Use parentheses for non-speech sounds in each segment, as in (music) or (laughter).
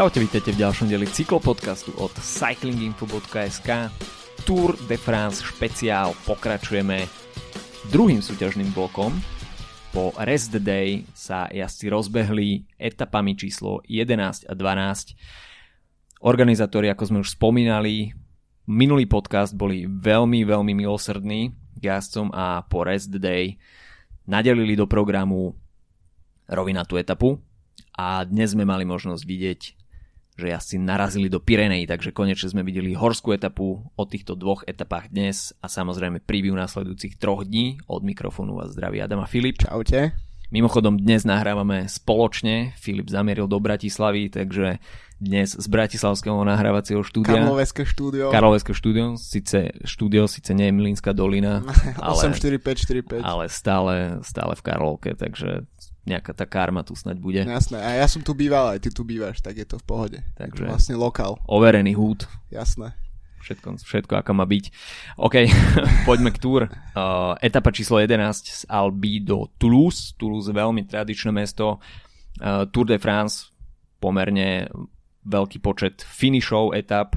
Čaute, vítajte v ďalšom dieli cyklopodcastu od cyclinginfo.sk Tour de France špeciál pokračujeme druhým súťažným blokom. Po rest day sa jazdci rozbehli etapami číslo 11 a 12. Organizátori, ako sme už spomínali, minulý podcast boli veľmi, veľmi milosrdní k jazdcom a po rest day nadelili do programu rovinatú etapu a dnes sme mali možnosť vidieť, že jazdci narazili do Pirenej, takže konečne sme videli horskú etapu o týchto dvoch etapách dnes a samozrejme preview nasledujúcich troch dní. Od mikrofónu vás zdraví Adam a Filip. Čaute. Mimochodom dnes nahrávame spoločne, Filip zamieril do Bratislavy, takže dnes z Bratislavského nahrávacieho štúdia. Karloveské štúdio. Karloveské štúdio, síce štúdio, síce nie je Mlínska dolina, (laughs) ale, 84545. ale stále, stále v Karlovke, takže nejaká tá karma tu snať bude. Jasné, a ja som tu býval, aj ty tu bývaš, tak je to v pohode. Takže je to vlastne lokál. Overený húd. Jasné. Všetko, všetko ako má byť. OK, (laughs) poďme k túr. Uh, etapa číslo 11 z Albi do Toulouse. Toulouse veľmi tradičné mesto. Uh, Tour de France pomerne veľký počet finishov etap.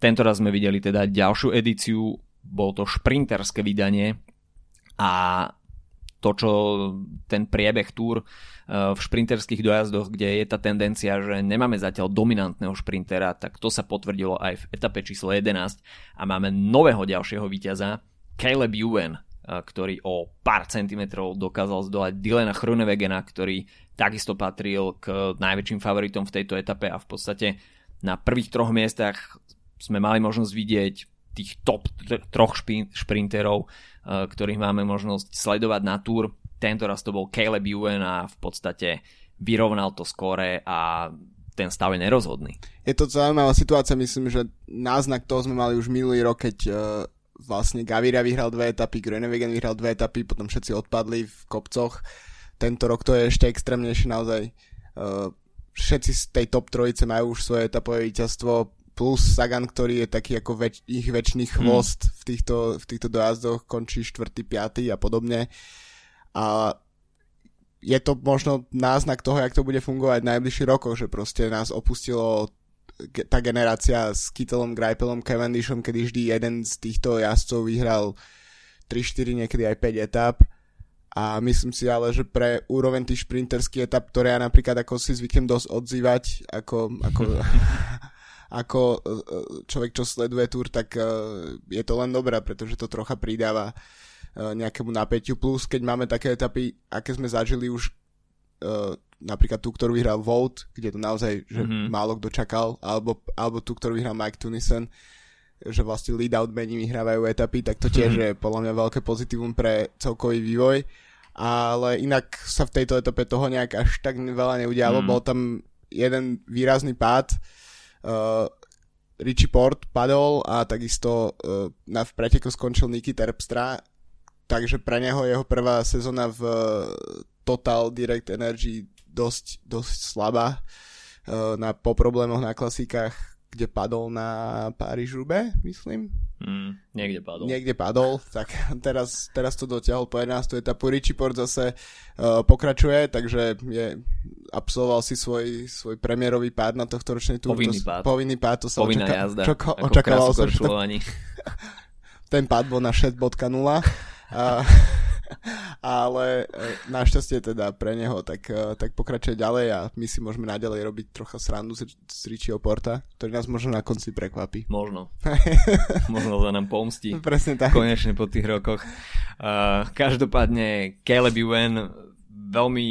Tento raz sme videli teda ďalšiu edíciu. Bolo to šprinterské vydanie a to, čo ten priebeh túr v šprinterských dojazdoch, kde je tá tendencia, že nemáme zatiaľ dominantného šprintera, tak to sa potvrdilo aj v etape číslo 11 a máme nového ďalšieho víťaza, Caleb Ewan, ktorý o pár centimetrov dokázal zdolať Dylana Chrunewegena, ktorý takisto patril k najväčším favoritom v tejto etape a v podstate na prvých troch miestach sme mali možnosť vidieť tých top troch šprinterov, ktorých máme možnosť sledovať na túr tento raz to bol Caleb Ewan a v podstate vyrovnal to skore a ten stav je nerozhodný. Je to zaujímavá situácia, myslím, že náznak toho sme mali už minulý rok, keď uh, vlastne Gavira vyhral dve etapy, Grönewegen vyhral dve etapy, potom všetci odpadli v kopcoch. Tento rok to je ešte extrémnejšie naozaj. Uh, všetci z tej top trojice majú už svoje etapové víťazstvo, plus Sagan, ktorý je taký ako väč- ich väčší hmm. chvost hmm. v, týchto, v týchto dojazdoch, končí 4. 5. a podobne. A je to možno náznak toho, jak to bude fungovať v najbližších rokoch, že proste nás opustilo tá generácia s Kittelom, Greipelom, Cavendishom, kedy vždy jeden z týchto jazdcov vyhral 3-4, niekedy aj 5 etap. A myslím si ale, že pre úroveň tých šprinterských etap, ktoré ja napríklad ako si zvyknem dosť odzývať, ako, ako, (laughs) ako e, e, človek, čo sleduje túr, tak e, je to len dobré, pretože to trocha pridáva nejakému napätiu. Plus, keď máme také etapy, aké sme zažili už napríklad tú, ktorú vyhral Vote, kde to naozaj, že mm-hmm. málo kto čakal, alebo, alebo tú, ktorú vyhral Mike Tunison, že vlastne lead-out mení vyhrávajú etapy, tak to tiež mm-hmm. je podľa mňa veľké pozitívum pre celkový vývoj. Ale inak sa v tejto etape toho nejak až tak veľa neudialo. Mm. Bol tam jeden výrazný pád. Uh, Richie Port padol a takisto uh, na v preteku skončil Niky Terpstra takže pre neho jeho prvá sezóna v eh, Total Direct Energy dosť, dosť slabá eh, na, po problémoch na klasikách, kde padol na Paríž Rube, myslím. Mm, niekde padol. Niekde padol, tak (laughs) teraz, teraz to dotiahol po 11. etapu. Richie Port zase uh, pokračuje, takže je, absolvoval si svoj, svoj premiérový pád na tohto ročnej túr. Povinný pád. Povinný pád, to sa Povinná očaká, jazda. Čoko, očakával som, že (laughs) ten pád bol na 6.0 a, (laughs) ale e, našťastie teda pre neho tak, e, tak pokračuje ďalej a my si môžeme naďalej robiť trocha srandu z, z Richieho Porta, ktorý nás možno na konci prekvapí. Možno. (laughs) možno sa nám pomstí. Presne tak. Konečne po tých rokoch. Uh, každopádne Caleb Ewan veľmi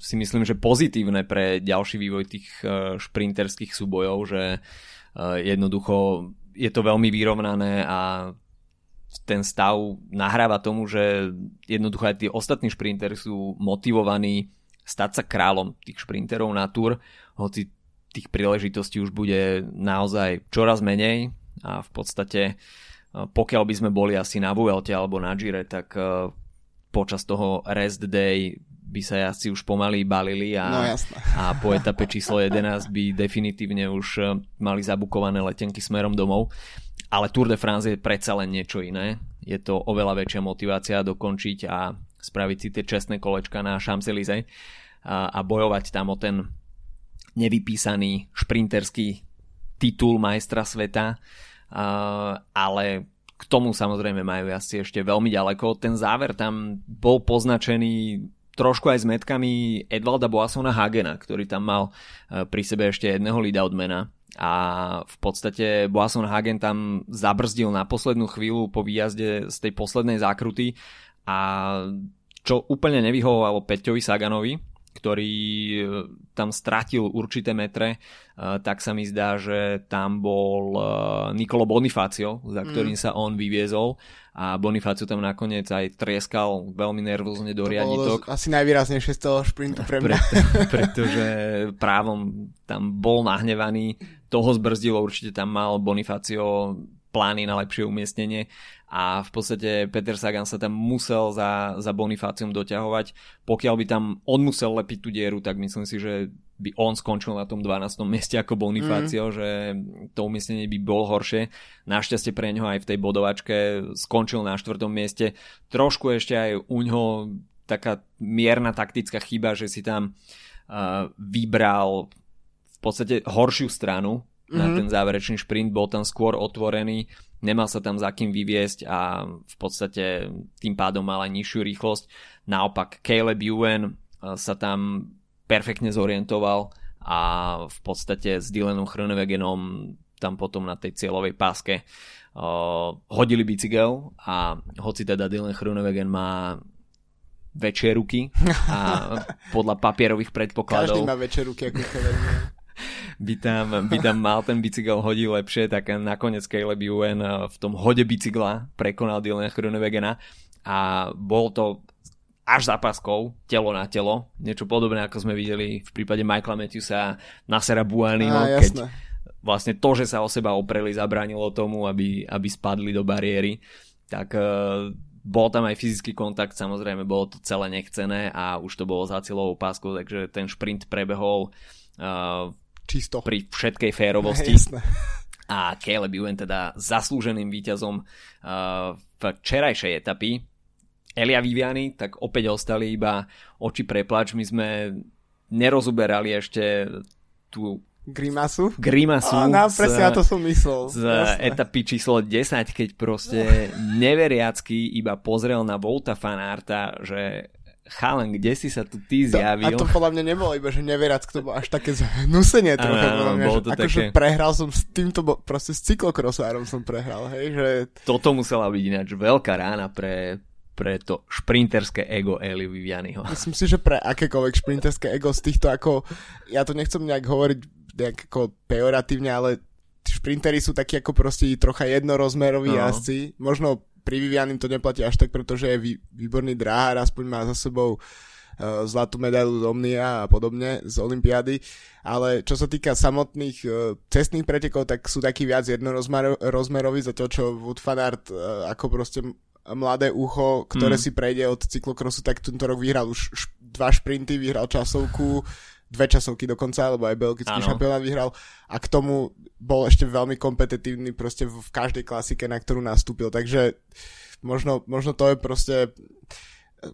si myslím, že pozitívne pre ďalší vývoj tých uh, šprinterských súbojov, že uh, jednoducho je to veľmi vyrovnané a ten stav nahráva tomu, že jednoducho aj tí ostatní šprintery sú motivovaní stať sa kráľom tých šprinterov na túr, hoci tých príležitostí už bude naozaj čoraz menej a v podstate e, pokiaľ by sme boli asi na Vuelte alebo na Gire, tak e, počas toho rest day by sa asi už pomaly balili a, no, a po etape číslo 11 by definitívne už e, mali zabukované letenky smerom domov ale Tour de France je predsa len niečo iné. Je to oveľa väčšia motivácia dokončiť a spraviť si tie čestné kolečka na Champs-Élysées a, a bojovať tam o ten nevypísaný šprinterský titul majstra sveta, ale k tomu samozrejme majú asi ešte veľmi ďaleko. Ten záver tam bol poznačený trošku aj s metkami Edvalda Boasona Hagena, ktorý tam mal e, pri sebe ešte jedného leadoutmana a v podstate Boasson Hagen tam zabrzdil na poslednú chvíľu po výjazde z tej poslednej zákruty. A čo úplne nevyhovovalo Peťovi Saganovi, ktorý e, tam stratil určité metre, e, tak sa mi zdá, že tam bol e, Nicolo Bonifacio, za ktorým mm. sa on vyviezol a Bonifacio tam nakoniec aj trieskal veľmi nervózne do riaditok. asi najvýraznejšie z toho šprintu pre mňa. Pre, pretože právom tam bol nahnevaný, toho zbrzdilo, určite tam mal Bonifacio plány na lepšie umiestnenie a v podstate Peter Sagan sa tam musel za, za Bonifáciom doťahovať. Pokiaľ by tam on musel lepiť tú dieru, tak myslím si, že by on skončil na tom 12. mieste ako Bonifácio, mm. že to umiestnenie by bolo horšie. Našťastie pre neho aj v tej bodovačke skončil na 4. mieste. Trošku ešte aj u ňoho taká mierna taktická chyba, že si tam uh, vybral v podstate horšiu stranu mm-hmm. na mhm. ten záverečný šprint, bol tam skôr otvorený nemal sa tam za kým vyviesť a v podstate tým pádom mal aj nižšiu rýchlosť. Naopak Caleb Ewan eh, sa tam perfektne zorientoval a v podstate s Dylanom Chronewegenom tam potom na tej cieľovej páske uh, hodili bicykel a hoci teda Dylan Chronewegen má väčšie ruky a (laughs) podľa papierových predpokladov... Každý má väčšie ruky ako by tam, by tam mal ten bicykel hodiť lepšie, tak nakoniec Caleb Ewan eh, v tom hode bicykla prekonal Dylana Chronewegena a bol to až zápaskou, telo na telo, niečo podobné ako sme videli v prípade Michaela Matthewsa na Sera Buaniho, keď vlastne to, že sa o seba opreli, zabránilo tomu, aby, aby spadli do bariéry, tak uh, bol tam aj fyzický kontakt, samozrejme bolo to celé nechcené a už to bolo za cieľovou páskou, takže ten šprint prebehol uh, Čisto. Pri všetkej férovosti. (laughs) Jasné. A Caleb Ewan teda zaslúženým víťazom uh, v včerajšej etapy. Elia Viviani tak opäť ostali iba oči preplač. My sme nerozuberali ešte tú Grimasu? Grimasu. Á, no, presne na to som myslel. Z Jasne. etapy číslo 10, keď proste (laughs) neveriacky iba pozrel na Volta Fanarta, že chalen, kde si sa tu ty zjavil? To, a to podľa mňa nebolo iba, že neverac, to bolo až také zhnusenie trocha, podľa mňa, že, akože také... prehral som s týmto, proste s cyklokrosárom som prehral, hej, že... Toto musela byť ináč veľká rána pre, pre to šprinterské ego Eli Vivianiho. (laughs) Myslím si, že pre akékoľvek šprinterské ego z týchto ako, ja to nechcem nejak hovoriť nejak ako pejoratívne, ale šprintery sú takí ako proste trocha jednorozmeroví uh-huh. jazdci. Možno pri Vivianim to neplatí až tak, pretože je vý, výborný dráhar, aspoň má za sebou uh, zlatú medailu z Omnia a podobne z Olympiády, ale čo sa týka samotných uh, cestných pretekov, tak sú takí viac jednorozmeroví, to, čo Wood Fanart uh, ako proste mladé ucho, ktoré mm. si prejde od cyklokrosu, tak tento rok vyhral už dva šprinty, vyhral časovku, dve časovky dokonca, lebo aj belgický šampionát vyhral. A k tomu bol ešte veľmi kompetitívny proste v každej klasike, na ktorú nastúpil, takže možno, možno to je proste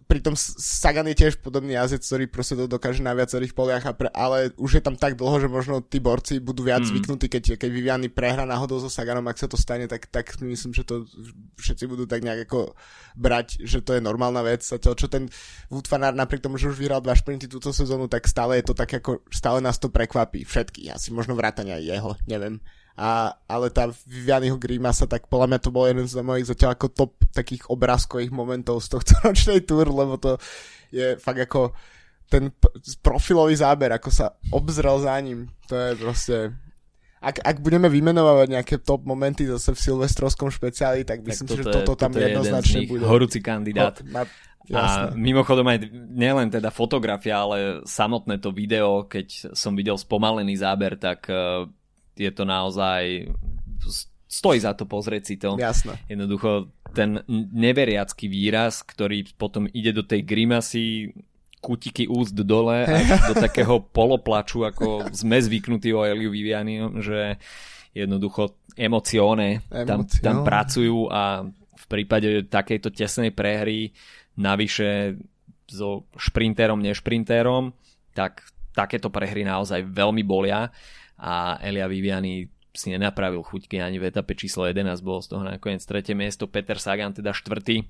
pritom Sagan je tiež podobný jazdec, ktorý proste to dokáže na viacerých poliach, a pre, ale už je tam tak dlho, že možno tí borci budú viac mm. zvyknutí, keď, keď Viviany prehra náhodou so Saganom, ak sa to stane, tak, tak myslím, že to všetci budú tak nejak ako brať, že to je normálna vec. Zatiaľ, čo ten Wood Fanart, napriek tomu, že už vyhral dva šprinty túto sezónu, tak stále je to tak ako, stále nás to prekvapí. Všetky, asi možno vrátania jeho, neviem a, ale tá Vivianyho Grima sa tak podľa mňa to bol jeden z mojich zatiaľ ako top takých obrázkových momentov z tohto (laughs) ročnej túr, lebo to je fakt ako ten profilový záber, ako sa obzrel za ním, to je proste ak, ak budeme vymenovať nejaké top momenty zase v silvestrovskom špeciáli, tak myslím, tak že toto tam toto jednoznačne bude. Horúci kandidát. Ho, na, A mimochodom aj nielen teda fotografia, ale samotné to video, keď som videl spomalený záber, tak uh, je to naozaj stojí za to pozrieť si to. Jasné. Jednoducho ten neveriacký výraz, ktorý potom ide do tej grimasy, kutiky úst dole a do (laughs) takého poloplaču, ako sme zvyknutí o Eliu Viviani, že jednoducho emocione tam, tam pracujú a v prípade takejto tesnej prehry navyše so šprinterom, nešprinterom, tak takéto prehry naozaj veľmi bolia a Elia Viviani si nenapravil chuťky ani v etape číslo 11, bolo z toho nakoniec tretie miesto, Peter Sagan teda štvrtý,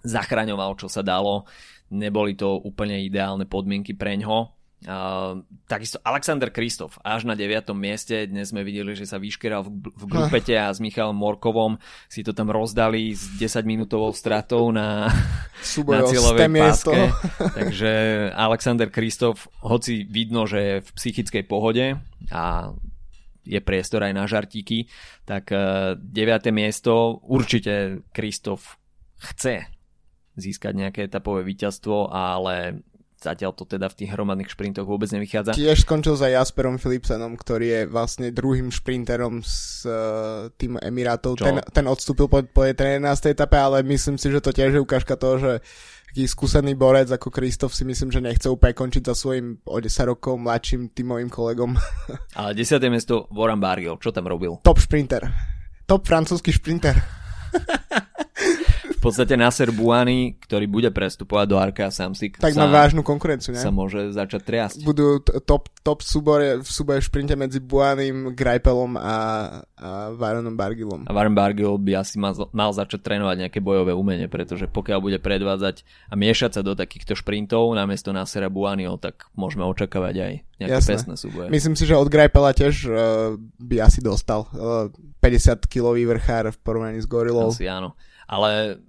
zachraňoval čo sa dalo, neboli to úplne ideálne podmienky pre ňo, Uh, takisto Alexander Kristof až na 9. mieste, dnes sme videli, že sa vyškeral v, v grupete a s Michalom Morkovom si to tam rozdali s 10 minútovou stratou na, (laughs) na cieľovej páske. (laughs) Takže Alexander Kristof, hoci vidno, že je v psychickej pohode a je priestor aj na žartíky, tak uh, 9. miesto určite Kristof chce získať nejaké etapové víťazstvo, ale zatiaľ to teda v tých hromadných šprintoch vôbec nevychádza. Tiež skončil za Jasperom Philipsenom, ktorý je vlastne druhým šprinterom z uh, tým Emirátov. Ten, ten odstúpil po, po 13. etape, ale myslím si, že to tiež je ukážka toho, že taký skúsený borec ako Kristof si myslím, že nechce úplne končiť za svojim o 10 rokov mladším tímovým kolegom. (laughs) Ale 10. miesto Warren Bargiel, čo tam robil? Top šprinter. Top francúzsky šprinter. (laughs) podstate Nasser Buany, ktorý bude prestupovať do Arka Samsic, tak má vážnu konkurenciu, ne? Sa môže začať triasť. Budú top, top súbore, v súbore v šprinte medzi Buanym, Greipelom a, a Varonom Bargilom. A Varon Bargil by asi mal, mal začať trénovať nejaké bojové umenie, pretože pokiaľ bude predvádzať a miešať sa do takýchto šprintov namiesto Nassera Buanyho, tak môžeme očakávať aj nejaké Jasné. pesné súboje. Myslím si, že od Greipela tiež uh, by asi dostal uh, 50-kilový vrchár v porovnaní s Gorilou. Asi áno. Ale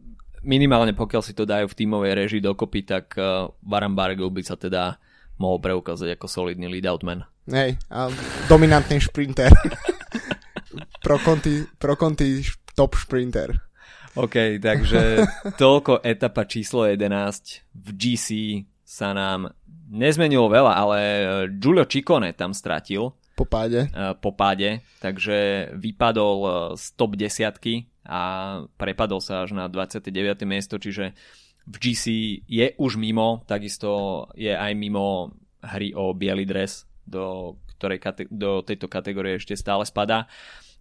minimálne pokiaľ si to dajú v tímovej režii dokopy, tak uh, Baran Bargel by sa teda mohol preukázať ako solidný lead-out man. Hej, a dominantný šprinter. (laughs) pro, konti, pro konti top šprinter. OK, takže (laughs) toľko etapa číslo 11 v GC sa nám nezmenilo veľa, ale Giulio Ciccone tam stratil. Po páde. Uh, po páde, takže vypadol z top desiatky a prepadol sa až na 29. miesto, čiže v GC je už mimo, takisto je aj mimo hry o biely dres, do, ktorej do tejto kategórie ešte stále spadá.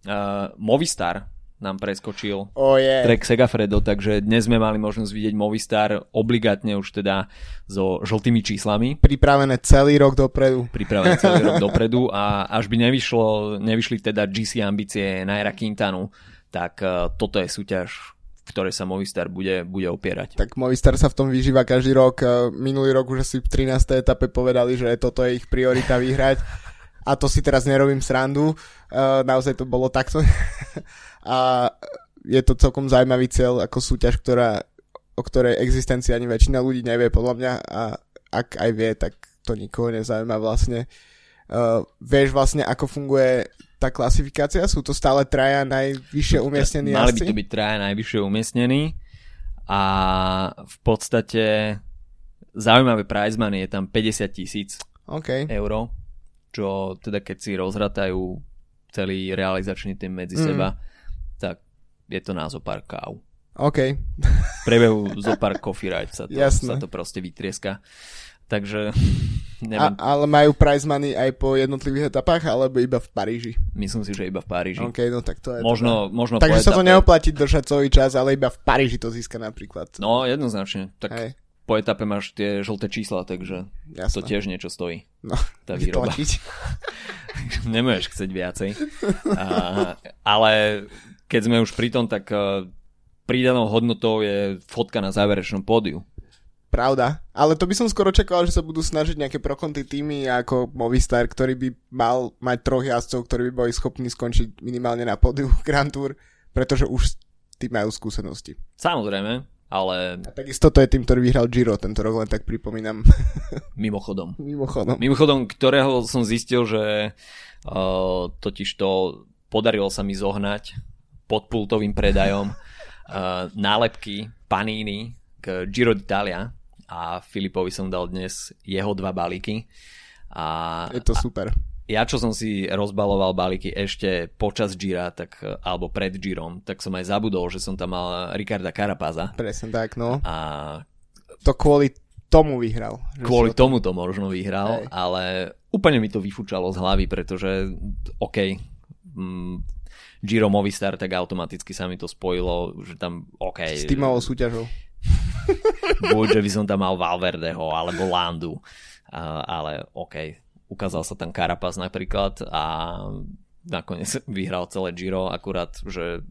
Uh, Movistar nám preskočil oh, yeah. Trek Segafredo, takže dnes sme mali možnosť vidieť Movistar obligátne už teda so žltými číslami. Pripravené celý rok dopredu. Pripravené celý rok (laughs) dopredu a až by nevyšlo, nevyšli teda GC ambície Naira Quintanu, tak uh, toto je súťaž, v ktorej sa Movistar bude, bude opierať. Tak Movistar sa v tom vyžíva každý rok. Uh, minulý rok už asi v 13. etape povedali, že toto je ich priorita (laughs) vyhrať. A to si teraz nerobím srandu. Uh, naozaj to bolo takto. (laughs) a je to celkom zaujímavý cieľ ako súťaž, ktorá, o ktorej existencii ani väčšina ľudí nevie podľa mňa a ak aj vie, tak to nikoho nezaujíma vlastne. Uh, vieš vlastne, ako funguje tá klasifikácia? Sú to stále traja najvyššie umiestnení Mali by to byť traja najvyššie umiestnení a v podstate zaujímavé prize money je tam 50 tisíc okay. eur, čo teda keď si rozhratajú celý realizačný tým medzi mm. seba, tak je to na zo pár káv. OK. Prebehu zo pár coffee ride sa to, sa to proste vytrieska. Takže (laughs) neviem. A, ale majú prize money aj po jednotlivých etapách, alebo iba v Paríži? Myslím si, že iba v Paríži. OK, no tak to je možno, to. možno Takže sa to neoplatí držať celý čas, ale iba v Paríži to získa napríklad. No, jednoznačne. Tak Hej. po etape máš tie žlté čísla, takže Jasne. to tiež niečo stojí. No, tá výroba. (laughs) (laughs) Nemôžeš chcieť viacej. A, ale keď sme už pri tom, tak uh, pridanou hodnotou je fotka na záverečnom pódiu. Pravda. Ale to by som skoro čakal, že sa budú snažiť nejaké prokonty týmy ako Movistar, ktorý by mal mať troch jazdcov, ktorí by boli schopní skončiť minimálne na pódiu (laughs) Grand Tour, pretože už tým majú skúsenosti. Samozrejme, ale... A takisto to je tým, ktorý vyhral Giro tento rok, len tak pripomínam. (laughs) Mimochodom. Mimochodom. Mimochodom, ktorého som zistil, že uh, totiž to podarilo sa mi zohnať pod pultovým predajom uh, nálepky Panini k Giro d'Italia a Filipovi som dal dnes jeho dva balíky. A, je to super. Ja, čo som si rozbaloval balíky ešte počas Gira, tak, alebo pred Girom, tak som aj zabudol, že som tam mal Ricarda Carapaza. Presne tak, no. A to kvôli tomu vyhral. Kvôli tomu to možno vyhral, Hej. ale úplne mi to vyfúčalo z hlavy, pretože OK, mm, Giro Movistar, tak automaticky sa mi to spojilo, že tam OK. S týmovou súťažou. Buď, že by som tam mal Valverdeho alebo Landu ale OK, ukázal sa tam Carapaz napríklad a nakoniec vyhral celé Giro, akurát, že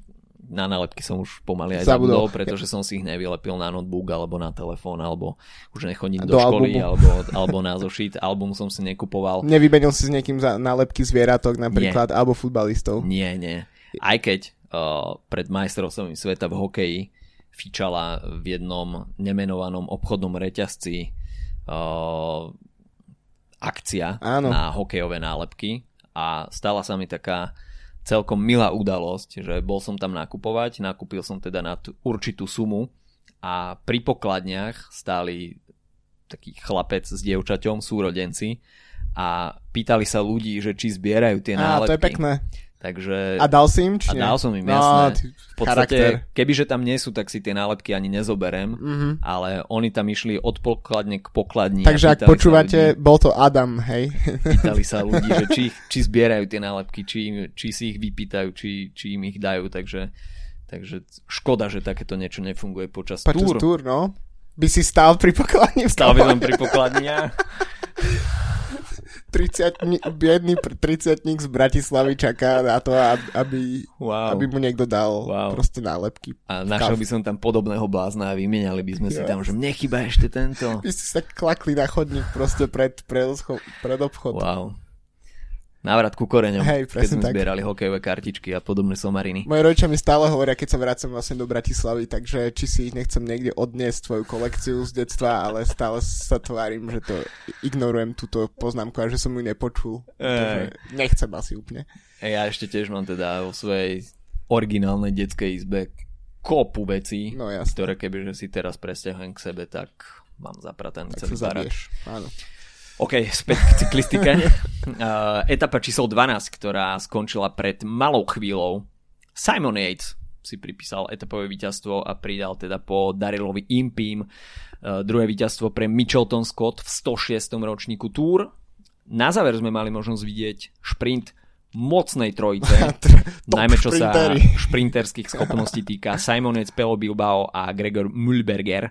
na nálepky som už pomaly aj zabudol, pretože som si ich nevylepil na notebook alebo na telefón, alebo už nechodím do, do školy, alebo, alebo na zošit. Album som si nekupoval. Nevymenil si s niekým za nálepky zvieratok napríklad, nie. alebo futbalistov? Nie, nie. Aj keď uh, pred majstrovstvom sveta v hokeji fičala v jednom nemenovanom obchodnom reťazci uh, akcia Áno. na hokejové nálepky a stala sa mi taká celkom milá udalosť, že bol som tam nakupovať, nakúpil som teda na tú určitú sumu a pri pokladniach stáli taký chlapec s dievčaťom, súrodenci a pýtali sa ľudí, že či zbierajú tie nálepky. Á, to je pekné. Takže... A dal si im, či A dal som im, no, jasné. v podstate, charakter. kebyže tam nie sú, tak si tie nálepky ani nezoberem, mm-hmm. ale oni tam išli od pokladne k pokladni. Takže ak počúvate, ľudí, bol to Adam, hej? (laughs) Pýtali sa ľudí, že či, či zbierajú tie nálepky, či, či si ich vypýtajú, či, či im ich dajú, takže, takže škoda, že takéto niečo nefunguje počas, počas túr. túr, no. By si stál pri pokladni? Stál by som pri pokladni, (laughs) 30, biedný 30 z Bratislavy čaká na to, aby, wow. aby mu niekto dal wow. proste nálepky. A našiel by som tam podobného blázna a vymieniali by sme yes. si tam, že mne chýba ešte tento. Vy ste sa klakli na chodník proste pred, pred, pred obchod. Wow návrat ku koreňom, Hej, keď sme tak. zbierali hokejové kartičky a podobné somariny. Moje rodičia mi stále hovoria, keď sa vracam vlastne do Bratislavy, takže či si ich nechcem niekde odniesť svoju kolekciu z detstva, ale stále sa tvárim, že to ignorujem túto poznámku a že som ju nepočul. Nechcem asi úplne. Ja ešte tiež mám teda vo svojej originálnej detskej izbe kopu vecí, no, ktoré kebyže si teraz presťahujem k sebe, tak mám zaprataný tak celý barak. Áno. OK, späť k cyklistike. uh, (laughs) etapa číslo 12, ktorá skončila pred malou chvíľou. Simon Yates si pripísal etapové víťazstvo a pridal teda po Darilovi Impim uh, druhé víťazstvo pre Mitchelton Scott v 106. ročníku Tour. Na záver sme mali možnosť vidieť šprint mocnej trojice, (laughs) najmä čo sa šprinterských schopností týka Simon Yates, Pelo Bilbao a Gregor Mühlberger.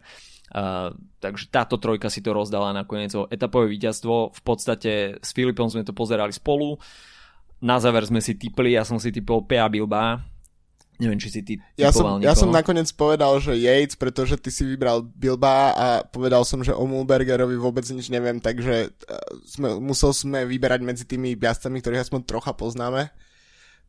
Uh, takže táto trojka si to rozdala nakoniec o etapové víťazstvo. V podstate s Filipom sme to pozerali spolu. Na záver sme si typli, ja som si typol Pea Bilba. Neviem, či si ty ja som, ja som nakoniec povedal, že Yates, pretože ty si vybral Bilba a povedal som, že o Mulbergerovi vôbec nič neviem, takže sme, musel sme vyberať medzi tými jazdcami, ktorých aspoň trocha poznáme.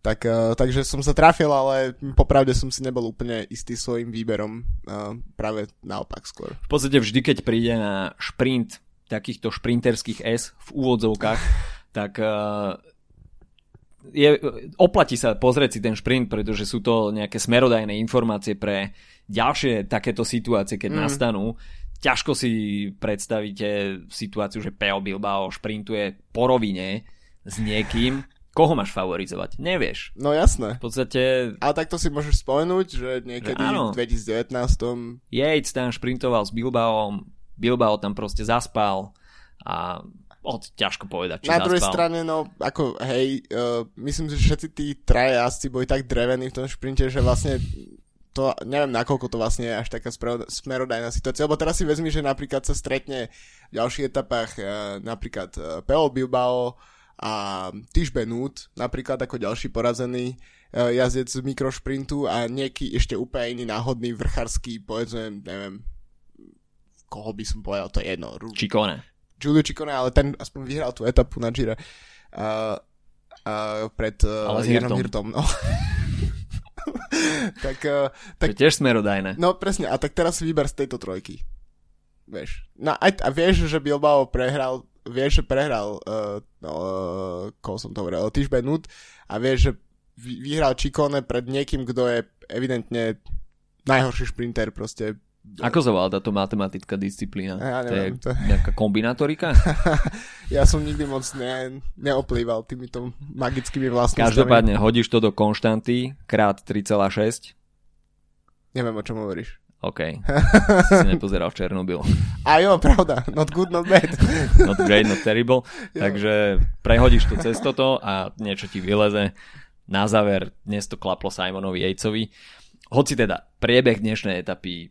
Tak, uh, takže som sa trafil, ale popravde som si nebol úplne istý svojim výberom. Uh, práve naopak skôr. V podstate vždy, keď príde na šprint takýchto šprinterských S v úvodzovkách, (laughs) tak uh, je, oplatí sa pozrieť si ten šprint, pretože sú to nejaké smerodajné informácie pre ďalšie takéto situácie, keď mm. nastanú. Ťažko si predstavíte situáciu, že Peo Bilbao šprintuje po rovine s niekým, koho máš favorizovať? Nevieš. No jasné. V podstate... Ale takto si môžeš spomenúť, že niekedy že v 2019. Yates tam šprintoval s Bilbaom, Bilbao tam proste zaspal a od, ťažko povedať, či Na zaspal. druhej strane, no, ako, hej, uh, myslím, že všetci tí traje asi boli tak drevení v tom šprinte, že vlastne to, neviem, nakoľko to vlastne je až taká smerodajná situácia, lebo teraz si vezmi, že napríklad sa stretne v ďalších etapách uh, napríklad uh, Peo Bilbao, a Tiš Benút, napríklad ako ďalší porazený uh, jazdec z mikrošprintu a nejaký ešte úplne iný náhodný vrcharský, povedzme, neviem, koho by som povedal, to je jedno. Čikone. Giulio Čikone, ale ten aspoň vyhral tú etapu na Gira. Uh, uh, pred uh, ale Janom Hirtom. No. (laughs) tak, uh, tak, to tiež smerodajné. No presne, a tak teraz si vyber z tejto trojky. Vieš. No, aj, a vieš, že Bilbao prehral vieš, že prehral uh, uh, koho som to hovoril, Tiš Benut a vieš, že vyhral Čikone pred niekým, kto je evidentne najhorší šprinter proste. Ako sa volá táto matematická disciplína? Ja neviem, to je to... nejaká kombinatorika? (laughs) ja som nikdy moc ne, neoplýval týmito magickými vlastnosťami. Každopádne hodíš to do konštanty krát 3,6. Neviem, o čom hovoríš. OK. (laughs) si nepozeral Černobyl. A jo, pravda. Not good, not bad. (laughs) not great, not terrible. Jo. Takže prehodíš to cez toto a niečo ti vyleze. Na záver dnes to klaplo Simonovi Jejcovi. Hoci teda priebeh dnešnej etapy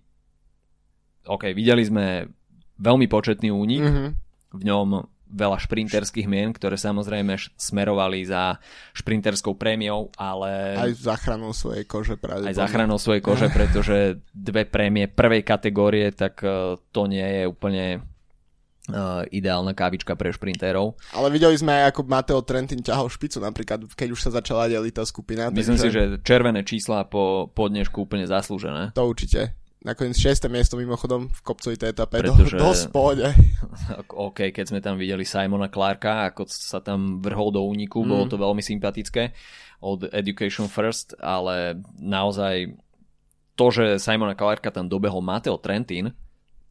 OK, videli sme veľmi početný únik. Mm-hmm. v ňom veľa šprinterských mien, ktoré samozrejme smerovali za šprinterskou prémiou, ale... Aj záchranou svojej kože práve. Aj záchranou svojej kože, pretože dve prémie prvej kategórie, tak e, to nie je úplne Uh, ideálna kávička pre šprintérov. Ale videli sme aj, ako Mateo Trentin ťahol špicu napríklad, keď už sa začala deliť tá skupina. Myslím takže... si, že červené čísla po, po dnešku úplne zaslúžené. To určite. Nakoniec 6. miesto mimochodom v kopcovitej etape. Pretože... Do, dosť pohode. (laughs) OK, keď sme tam videli Simona Clarka, ako sa tam vrhol do úniku, mm. bolo to veľmi sympatické od Education First, ale naozaj to, že Simona Clarka tam dobehol Mateo Trentin,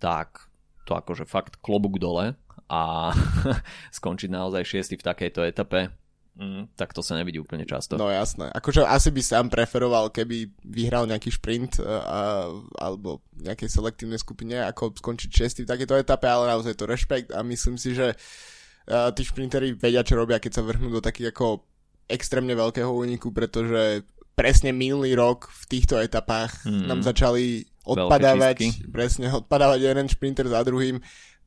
tak to akože fakt klobúk dole a (laughs) skončiť naozaj šiestý v takejto etape, mm, tak to sa nevidí úplne často. No jasné. Akože asi by sám preferoval, keby vyhral nejaký šprint uh, alebo nejakej selektívnej skupine, ako skončiť šiestý v takejto etape, ale naozaj to rešpekt a myslím si, že uh, tí šprinteri vedia, čo robia, keď sa vrhnú do takých ako extrémne veľkého úniku, pretože presne minulý rok v týchto etapách mm. nám začali odpadávať, presne, odpadávať jeden šprinter za druhým.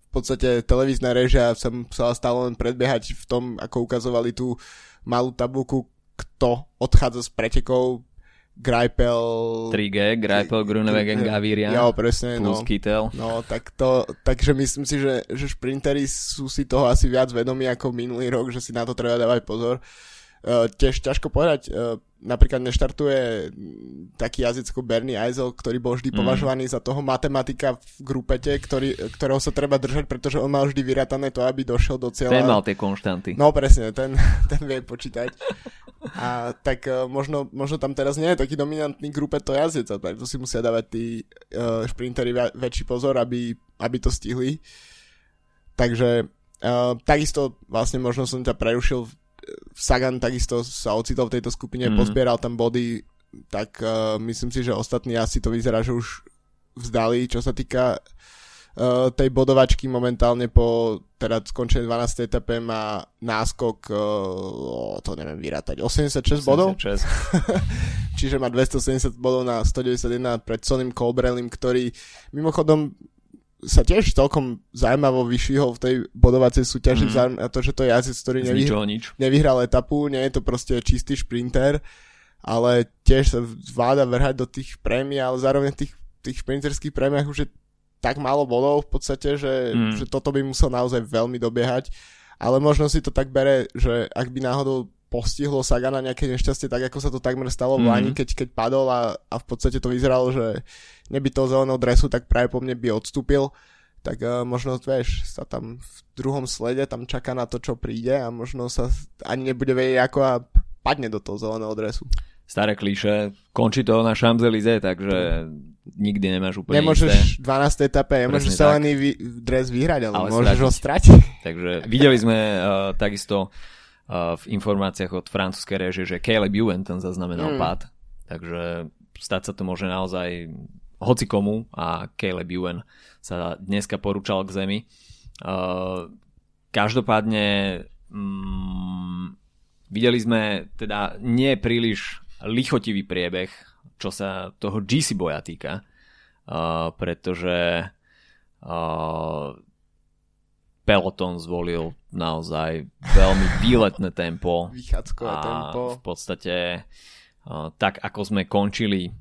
V podstate televízna režia sa musela stále len predbiehať v tom, ako ukazovali tú malú tabulku, kto odchádza z pretekov, Greipel... 3G, Greipel, Grunewegen, Gaviria. Jo, presne, plus no. Kittel. No, tak to, takže myslím si, že, že šprinteri sú si toho asi viac vedomí ako minulý rok, že si na to treba dávať pozor. Uh, tiež ťažko povedať, uh, napríklad neštartuje taký jazyc ako Bernie Eisel, ktorý bol vždy mm. považovaný za toho matematika v grupete, ktorý, ktorého sa treba držať, pretože on mal vždy vyratané to, aby došiel do cieľa. Ten mal tie konštanty. No presne, ten, (laughs) ten vie počítať. A tak uh, možno, možno tam teraz nie je taký dominantný grupe to jazdec, a to si musia dávať tí uh, šprinteri väčší pozor, aby, aby to stihli. Takže uh, takisto vlastne možno som ťa prerušil Sagan takisto sa ocitol v tejto skupine, mm. pozbieral tam body, tak uh, myslím si, že ostatní asi to vyzerá, že už vzdali, čo sa týka uh, tej bodovačky momentálne po teda skončenej 12. etape má náskok uh, to neviem vyrátať 86, 86. bodov (laughs) čiže má 270 bodov na 191 pred Sonym Colbrellim, ktorý mimochodom sa tiež celkom zaujímavo vyšvihol v tej bodovacej súťaži mm. a to, že to je jazdec, ktorý nevyhral, nevyhral etapu, nie je to proste čistý šprinter, ale tiež sa zvláda vrhať do tých prémií, ale zároveň v tých, tých šprinterských prémiách už je tak málo bodov v podstate, že, mm. že toto by musel naozaj veľmi dobiehať, ale možno si to tak bere, že ak by náhodou postihlo Sagana nejaké nešťastie, tak ako sa to takmer stalo v Lani, keď, keď padol a, a v podstate to vyzeralo, že neby toho zeleného dresu, tak práve po mne by odstúpil tak uh, možno, vieš, sa tam v druhom slede tam čaká na to, čo príde a možno sa ani nebude vedieť ako a padne do toho zeleného dresu. Staré klíše, končí to na Champs-Élysées, takže nikdy nemáš úplne Nemôžeš v 12. etape, nemôžeš zelený vy, dres vyhrať, ale, ale môžeš stratiť. ho stratiť. Takže videli sme uh, takisto v informáciách od francúzskej reže, že Caleb Ewan ten zaznamenal mm. pád. Takže stať sa to môže naozaj hoci komu a Caleb Ewan sa dneska porúčal k zemi. Uh, každopádne um, videli sme teda nie príliš lichotivý priebeh, čo sa toho GC boja týka, uh, pretože uh, Peloton zvolil naozaj veľmi výletné tempo. (laughs) Vychádzkové a tempo. v podstate uh, tak, ako sme končili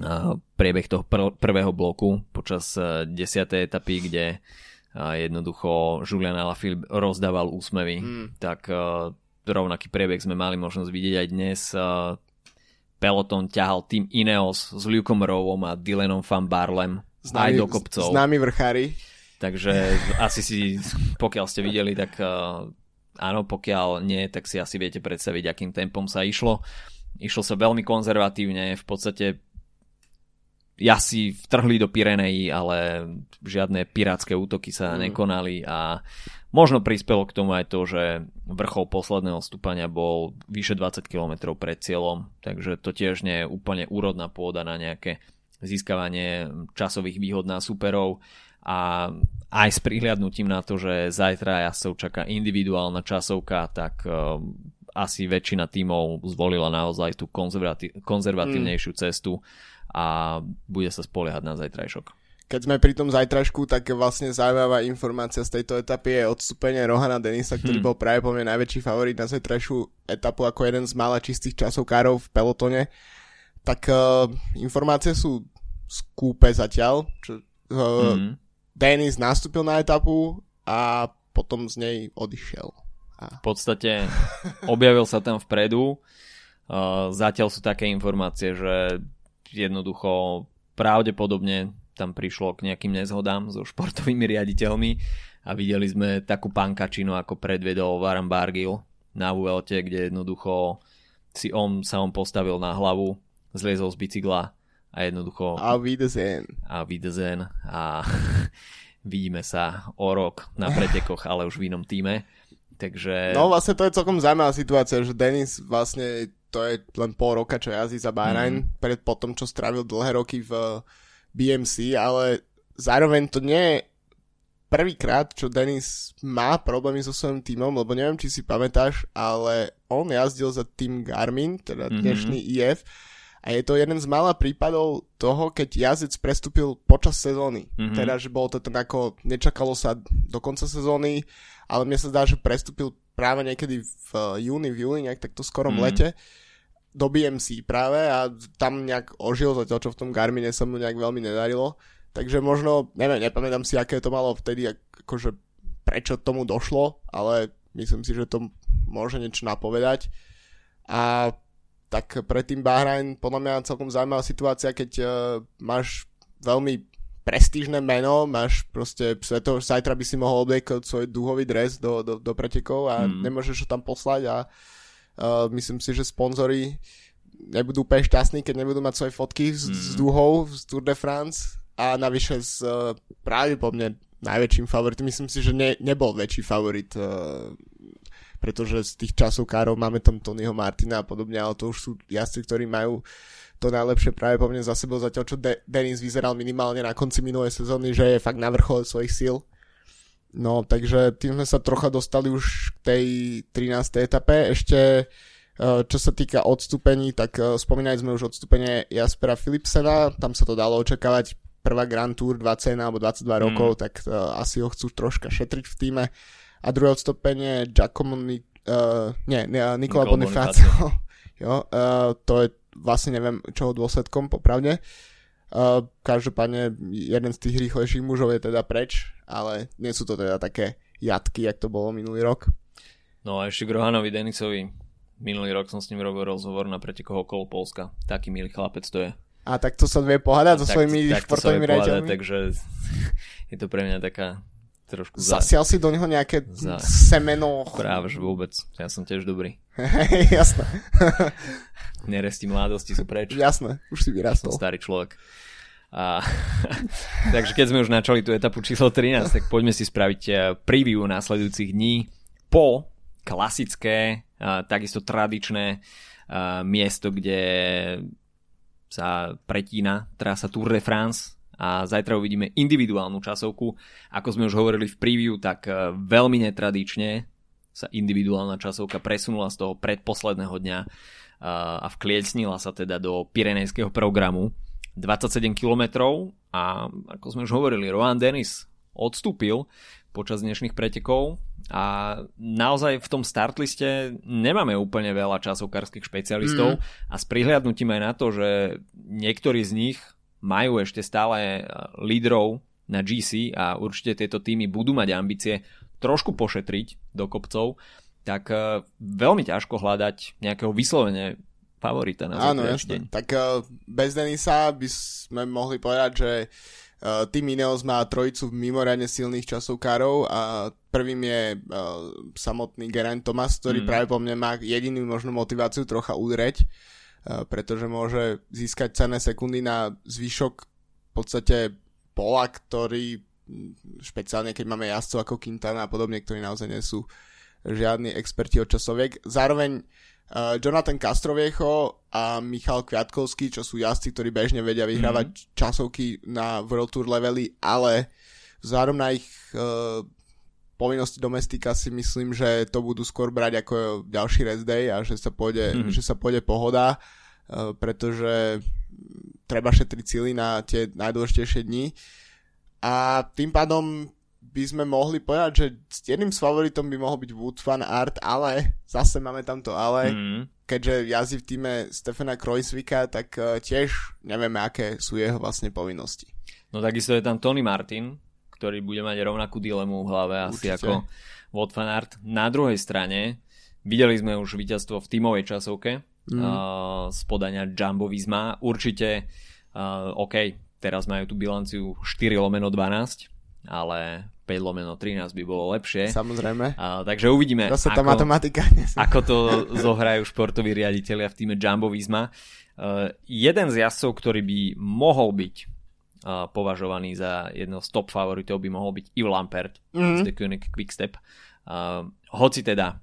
uh, priebeh toho pr- prvého bloku počas uh, desiatej etapy, kde uh, jednoducho Julian Alaphilippe rozdával úsmevy, mm. tak uh, rovnaký priebeh sme mali možnosť vidieť aj dnes. Uh, Peloton ťahal tým Ineos s Lukom Rovom a Dylanom Van Barlem známy, aj do kopcov. Známi vrchári. Takže asi si, pokiaľ ste videli, tak uh, áno, pokiaľ nie, tak si asi viete predstaviť, akým tempom sa išlo. Išlo sa veľmi konzervatívne, v podstate si vtrhli do Pirenejí, ale žiadne pirátske útoky sa mm. nekonali a možno prispelo k tomu aj to, že vrchol posledného stúpania bol vyše 20 km pred cieľom, takže to tiež nie je úplne úrodná pôda na nejaké získavanie časových výhod na superov a aj s prihliadnutím na to, že zajtra jazdcov čaká individuálna časovka, tak uh, asi väčšina tímov zvolila naozaj tú konzervatívnejšiu mm. cestu a bude sa spoliehať na zajtrajšok. keď sme pri tom zajtrašku, tak vlastne zaujímavá informácia z tejto etapy je odstúpenie Rohana Denisa, ktorý hmm. bol práve po mne najväčší favorit na zajtrajšiu etapu ako jeden z mála čistých časovkárov v pelotone. Tak uh, informácie sú skúpe zatiaľ. Čo, uh, hmm. Denis nastúpil na etapu a potom z nej odišiel. A... V podstate objavil sa tam vpredu. Uh, zatiaľ sú také informácie, že jednoducho pravdepodobne tam prišlo k nejakým nezhodám so športovými riaditeľmi a videli sme takú pankačinu, ako predvedol Varan Bargil na Vuelte, kde jednoducho si on sa on postavil na hlavu, zliezol z bicykla a jednoducho... A Wiedersehen. A Wiedersehen a (laughs) vidíme sa o rok na pretekoch, ale už v inom týme. Takže... No vlastne to je celkom zaujímavá situácia, že Denis vlastne to je len pol roka, čo jazdí za Bahrain, mm. pred potom, čo strávil dlhé roky v BMC, ale zároveň to nie je prvýkrát, čo Denis má problémy so svojím týmom, lebo neviem, či si pamätáš, ale on jazdil za tým Garmin, teda mhm. dnešný mm-hmm. IF, a je to jeden z mála prípadov toho, keď jazdec prestúpil počas sezóny. Mm-hmm. Teda, že bolo to tak ako, nečakalo sa do konca sezóny, ale mne sa zdá, že prestúpil práve niekedy v júni, v júli, nejak takto skorom mm-hmm. lete do BMC práve a tam nejak ožil zatiaľ, čo v tom Garmine sa mu nejak veľmi nedarilo. Takže možno, neviem, nepamätám si, aké to malo vtedy, akože prečo tomu došlo, ale myslím si, že to môže niečo napovedať. A tak predtým Bahrain podľa mňa celkom zaujímavá situácia, keď uh, máš veľmi prestížne meno, máš proste sveto, zajtra by si mohol obliekať svoj dúhový dres do, do, do pretekov a mm. nemôžeš ho tam poslať a Uh, myslím si, že sponzory nebudú úplne šťastní, keď nebudú mať svoje fotky z, mm. z dúhov z Tour de France a navyše s uh, pravdepodobne najväčším favoritom. Myslím si, že ne, nebol väčší favorit, uh, pretože z tých časov károv máme tam Tonyho Martina a podobne, ale to už sú jazdci, ktorí majú to najlepšie práve po mne za sebou, zatiaľ čo De- Denis vyzeral minimálne na konci minulej sezóny, že je fakt na vrchole svojich síl. No, takže tým sme sa trocha dostali už k tej 13. etape. Ešte e, čo sa týka odstúpení, tak e, spomínali sme už odstúpenie Jaspera Philipsena, tam sa to dalo očakávať prvá Grand Tour 20 alebo 22 mm. rokov, tak uh, asi ho chcú troška šetriť v týme. A druhé odstúpenie Giacomo, uh, nie, nie Nikola Bonifacio. (laughs) jo, uh, to je vlastne neviem čoho dôsledkom popravde. Uh, každopádne jeden z tých rýchlejších mužov je teda preč, ale nie sú to teda také jatky, jak to bolo minulý rok. No a ešte Grohanovi Denisovi. Minulý rok som s ním robil rozhovor na pretekoch okolo Polska. Taký milý chlapec to je. A tak to sa vie pohľadať so svojimi tak športovými rejťami? Takže (laughs) je to pre mňa taká trošku za... Zasial si do neho nejaké za... semeno? Práve, že vôbec. Ja som tiež dobrý. Jasné. (laughs) Neresti mladosti sú preč. Jasné, už si vyrastol. Som starý človek. A, (laughs) takže keď sme už načali tú etapu číslo 13, tak poďme si spraviť eh, preview následujúcich dní po klasické, a, takisto tradičné eh, miesto, kde sa pretína trasa Tour de France a zajtra uvidíme individuálnu časovku. Ako sme už hovorili v preview, tak eh, veľmi netradične sa individuálna časovka presunula z toho predposledného dňa a vkliecnila sa teda do Pirenejského programu 27 km a ako sme už hovorili, Rohan Dennis odstúpil počas dnešných pretekov a naozaj v tom startliste nemáme úplne veľa časovkárskych špecialistov mm. a s prihliadnutím aj na to, že niektorí z nich majú ešte stále lídrov na GC a určite tieto týmy budú mať ambície trošku pošetriť do kopcov, tak e, veľmi ťažko hľadať nejakého vyslovene favorita na Áno, deň. Tak uh, bez Denisa by sme mohli povedať, že Team Ineos má trojicu mimoriadne silných časovkárov a prvým je uh, samotný Geraint Thomas, ktorý mm. práve po mne má jedinú možnú motiváciu trocha udreť, pretože môže získať cenné sekundy na zvyšok v podstate pola, ktorý špeciálne keď máme jazdcov ako Quintana a podobne, ktorí naozaj nie sú žiadni experti od časoviek. Zároveň uh, Jonathan Castroviecho a Michal Kviatkovský, čo sú jazdci, ktorí bežne vedia vyhrávať mm-hmm. časovky na World Tour levely, ale vzhľadom na ich uh, povinnosti domestika si myslím, že to budú skôr brať ako ďalší rest day a že sa pôjde, mm-hmm. že sa pôjde pohoda, uh, pretože treba šetriť cíly na tie najdôležitejšie dni. A tým pádom by sme mohli povedať, že jedným z favoritom by mohol byť Wood Fan Art, ale zase máme tam to ale, mm. keďže jazdí v týme Stefana Kreuzvika, tak uh, tiež nevieme, aké sú jeho vlastne povinnosti. No takisto je tam Tony Martin, ktorý bude mať rovnakú dilemu v hlave Určite. asi ako Wood Fan Art. Na druhej strane videli sme už víťazstvo v tímovej časovke mm. uh, z podania Jumbo Visma. Určite, uh, OK, teraz majú tú bilanciu 4 lomeno 12, ale 5 lomeno 13 by bolo lepšie. Samozrejme. A, takže uvidíme, Zase tá ako, matematika. ako to zohrajú športoví riaditeľia v týme Jumbo Visma. Uh, jeden z jazdcov, ktorý by mohol byť uh, považovaný za jedno z top favoritov, by mohol byť Yves Lampert mm-hmm. z The Koenig Quickstep. Uh, hoci teda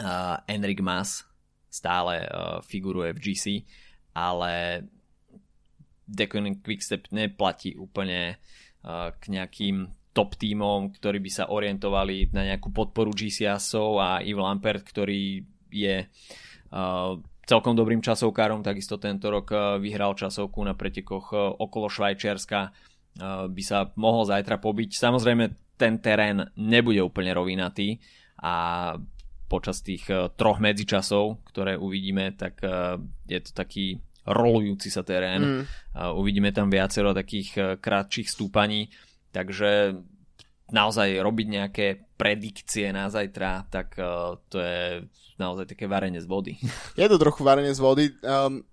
uh, Enric Mas stále uh, figuruje v GC, ale Decon Quickstep neplatí úplne uh, k nejakým top tímom, ktorí by sa orientovali na nejakú podporu GCSov a Yves Lampert, ktorý je uh, celkom dobrým časovkárom, takisto tento rok uh, vyhral časovku na pretekoch uh, okolo Švajčiarska, uh, by sa mohol zajtra pobiť. Samozrejme, ten terén nebude úplne rovinatý a počas tých troch medzičasov, ktoré uvidíme, tak je to taký rolujúci sa terén. Mm. Uvidíme tam viacero takých krátších stúpaní, takže naozaj robiť nejaké predikcie na zajtra, tak uh, to je naozaj také varenie z vody. (laughs) Je to trochu varenie z vody. Um,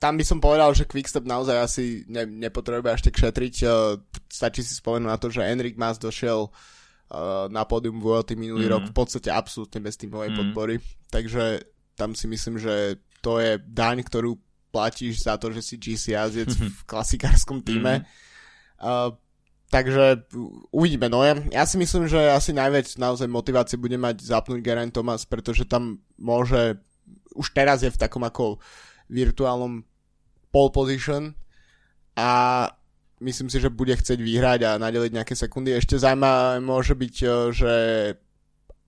tam by som povedal, že Quickstep naozaj asi ne, nepotrebuje až tak šetriť. Uh, stačí si spomenúť na to, že Enric Mas došiel uh, na pódium VLT minulý mm. rok v podstate absolútne bez týmovej mm. podpory. Takže tam si myslím, že to je daň, ktorú platíš za to, že si GC jazdec v klasikárskom týme. Uh, takže uvidíme. No ja, ja si myslím, že asi najviac naozaj motivácie bude mať zapnúť Geraint Thomas, pretože tam môže, už teraz je v takom ako virtuálnom pole position a myslím si, že bude chcieť vyhrať a nadeliť nejaké sekundy. Ešte zaujímavé môže byť, e, že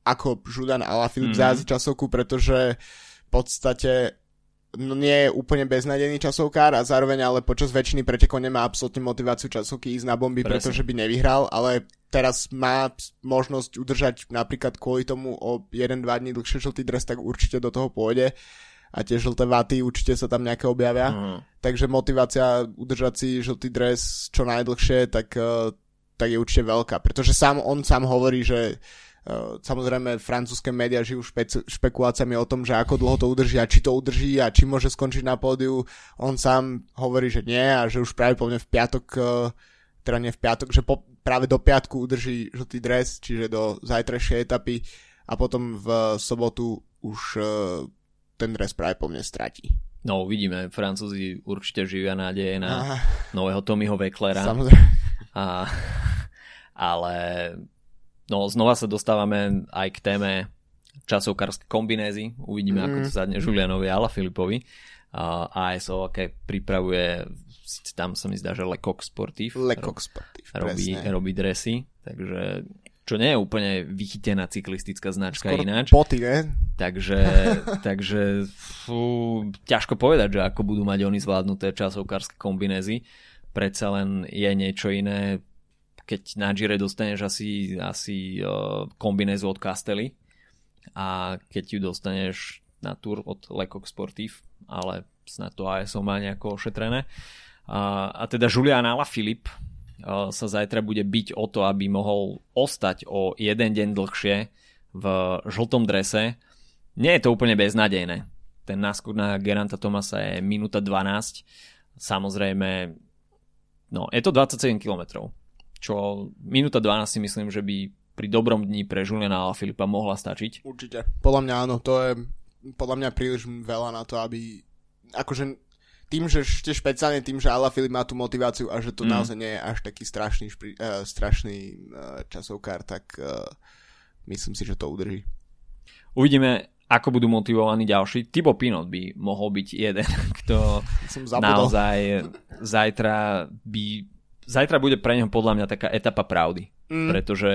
ako Žudan Alaphilippe mm-hmm. zází časovku, pretože v podstate nie je úplne beznadený časovkár a zároveň ale počas väčšiny pretekov nemá absolútne motiváciu časovky ísť na bomby, Presne. pretože by nevyhral, ale teraz má možnosť udržať napríklad kvôli tomu o 1-2 dní dlhšie žltý dres, tak určite do toho pôjde a tie žlté vaty určite sa tam nejaké objavia. Uh-huh. Takže motivácia udržať si žltý dres čo najdlhšie, tak, uh, tak je určite veľká. Pretože sám, on sám hovorí, že Eh, samozrejme, francúzske médiá žijú špe- špekuláciami o tom, že ako dlho to udrží a či to udrží a či môže skončiť na pódiu. On sám hovorí, že nie a že už práve povne v piatok, eh, teda nie v piatok, že po, práve do piatku udrží žltý dres, čiže do zajtrajšej etapy a potom v sobotu už eh, ten dres práve plne stratí. No uvidíme, Francúzi určite živia nádeje na Aha. nového Tommyho Wecklera. Samozrejme. A, ale No znova sa dostávame aj k téme časovkárske kombinézy. Uvidíme, mm. ako to zadne Julianovi a Filipovi. Uh, ASO, aké pripravuje, tam sa mi zdá, že Lecoq Sportif. Lecoq Sportif, robí, robí dresy, takže čo nie je úplne vychytená cyklistická značka Skoro ináč. Poty, ne? Takže, (laughs) takže fú, ťažko povedať, že ako budú mať oni zvládnuté časovkárske kombinézy. Predsa len je niečo iné keď na Gire dostaneš asi, asi uh, kombinézu od Castelli a keď ju dostaneš na Tour od Lecoq Sportif, ale snad to ASO má nejako ošetrené. A, a teda Julian Alaphilippe uh, sa zajtra bude byť o to, aby mohol ostať o jeden deň dlhšie v žltom drese. Nie je to úplne beznadejné. Ten náskok na Geranta Tomasa je minúta 12. Samozrejme, no, je to 27 kilometrov čo minúta 12 si myslím, že by pri dobrom dni pre Juliana Filipa mohla stačiť. Určite. Podľa mňa áno, to je podľa mňa príliš veľa na to, aby akože tým, že ešte špeciálne tým, že Ala Filip má tú motiváciu a že to mm. naozaj nie je až taký strašný, špri, uh, strašný uh, časovkár, tak uh, myslím si, že to udrží. Uvidíme, ako budú motivovaní ďalší. Tibo Pinot by mohol byť jeden, (laughs) kto naozaj zajtra by zajtra bude pre neho podľa mňa taká etapa pravdy. Mm. Pretože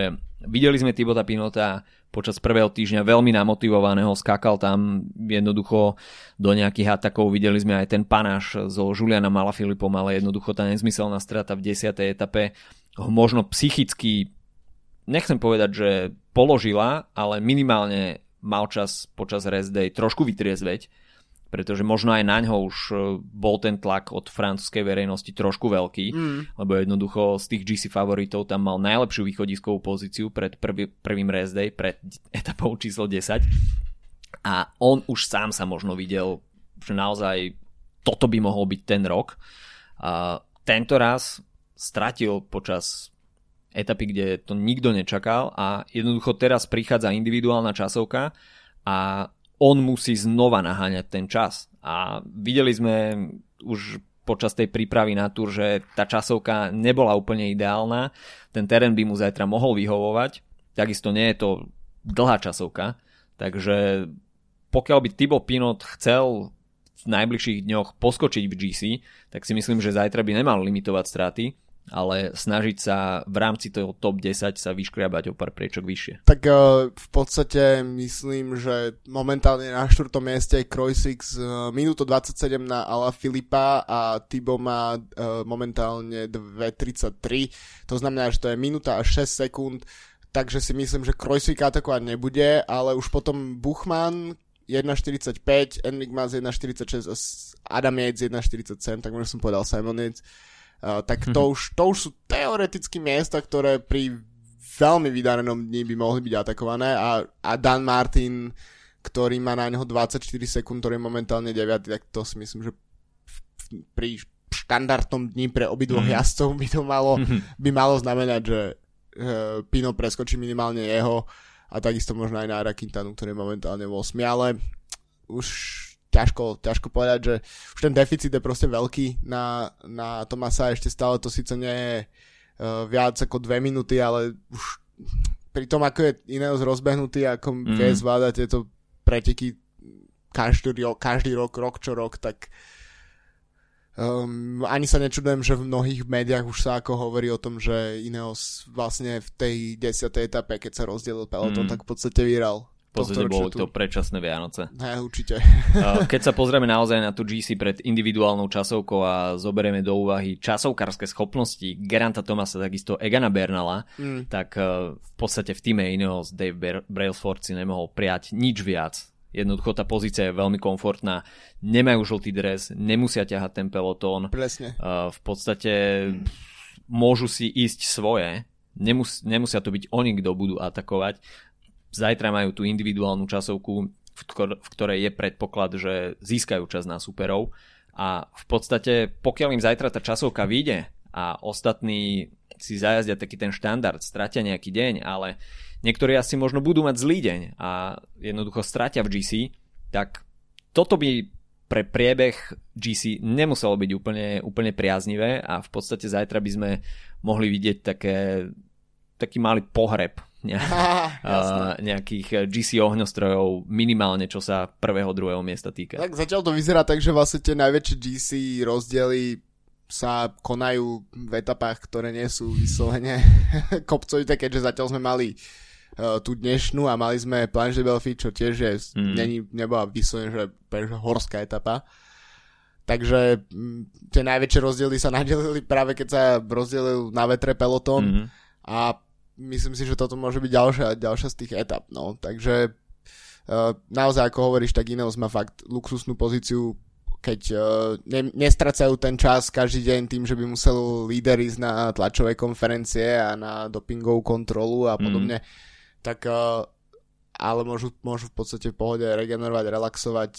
videli sme Tibota Pinota počas prvého týždňa veľmi namotivovaného, skákal tam jednoducho do nejakých atakov, videli sme aj ten panáš so Julianom Malafilipom, ale jednoducho tá nezmyselná strata v 10. etape ho možno psychicky, nechcem povedať, že položila, ale minimálne mal čas počas rest day trošku vytriezveť, pretože možno aj na ňo už e, bol ten tlak od francúzskej verejnosti trošku veľký, mm. lebo jednoducho z tých GC favoritov tam mal najlepšiu východiskovú pozíciu pred prvý, prvým rest day, pred (laughs) etapou číslo 10 a on už sám sa možno videl, že naozaj toto by mohol byť ten rok. A tento raz stratil počas etapy, kde to nikto nečakal a jednoducho teraz prichádza individuálna časovka a on musí znova naháňať ten čas. A videli sme už počas tej prípravy na túr, že tá časovka nebola úplne ideálna, ten terén by mu zajtra mohol vyhovovať, takisto nie je to dlhá časovka, takže pokiaľ by Thibaut Pinot chcel v najbližších dňoch poskočiť v GC, tak si myslím, že zajtra by nemal limitovať straty, ale snažiť sa v rámci toho top 10 sa vyškriabať o pár priečok vyššie. Tak uh, v podstate myslím, že momentálne na štvrtom mieste je Krojsix uh, minúto 27 na Ala Filipa a Tibo má uh, momentálne 2.33, to znamená, že to je minúta až 6 sekúnd, takže si myslím, že Krojsik atakovať nebude, ale už potom Buchmann, 1.45, Enigma z 1.46 a Adam Yates 1.47, tak možno som povedal Simon Yates. Uh, tak to, mm-hmm. už, to už sú teoreticky miesta, ktoré pri veľmi vydarenom dni by mohli byť atakované a, a Dan Martin, ktorý má na neho 24 sekúnd, ktorý je momentálne 9, tak to si myslím, že pri štandardnom dni pre obidvoch mm. jazdcov by to malo, mm-hmm. by malo znamenať, že uh, Pino preskočí minimálne jeho a takisto možno aj na Quintanu, ktorý je momentálne 8, ale už ťažko, ťažko povedať, že už ten deficit je proste veľký na, na Tomasa, ešte stále to síce nie je uh, viac ako dve minúty, ale už pri tom, ako je Ineos rozbehnutý, ako mm. vie zvládať tieto preteky každý, každý rok, rok čo rok, tak um, ani sa nečudujem, že v mnohých médiách už sa ako hovorí o tom, že Ineos vlastne v tej desiatej etape, keď sa rozdielil peloton, mm. tak v podstate vyhral v podstate bolo to predčasné Vianoce. Ne, určite. Keď sa pozrieme naozaj na tú GC pred individuálnou časovkou a zoberieme do úvahy časovkárske schopnosti Geranta Tomasa, takisto Egana Bernala, mm. tak e, v podstate v týme Ineos Dave Brailsford si nemohol prijať nič viac. Jednoducho tá pozícia je veľmi komfortná, nemajú žltý dres, nemusia ťahať ten pelotón. Presne. V podstate môžu si ísť svoje, nemus, nemusia to byť oni, kto budú atakovať Zajtra majú tú individuálnu časovku, v ktorej je predpoklad, že získajú čas na superov a v podstate pokiaľ im zajtra tá časovka vyjde a ostatní si zajazdia taký ten štandard, stratia nejaký deň, ale niektorí asi možno budú mať zlý deň a jednoducho stratia v GC, tak toto by pre priebeh GC nemuselo byť úplne, úplne priaznivé a v podstate zajtra by sme mohli vidieť také, taký malý pohreb uh, (laughs) (laughs) nejakých eh, GC ohňostrojov minimálne, čo sa prvého, druhého miesta týka. Tak zatiaľ to vyzerá tak, že vlastne tie najväčšie GC rozdiely sa konajú v etapách, ktoré nie sú vyslovene (laughs) kopcovité, keďže zatiaľ sme mali uh, tú dnešnú a mali sme Planche de Belfi, čo tiež je, mm. není, nebola vyslovene, že, že horská etapa. Takže m, mm, tie najväčšie rozdiely sa nadelili práve keď sa rozdelil na vetre peloton mm. a myslím si, že toto môže byť ďalšia, ďalšia z tých etap. No. Takže uh, naozaj, ako hovoríš, tak Ineos má fakt luxusnú pozíciu, keď uh, ne, nestracajú ten čas každý deň tým, že by musel líder ísť na tlačové konferencie a na dopingovú kontrolu a mhm. podobne, mm. tak uh, ale môžu, môžu v podstate v pohode regenerovať, relaxovať.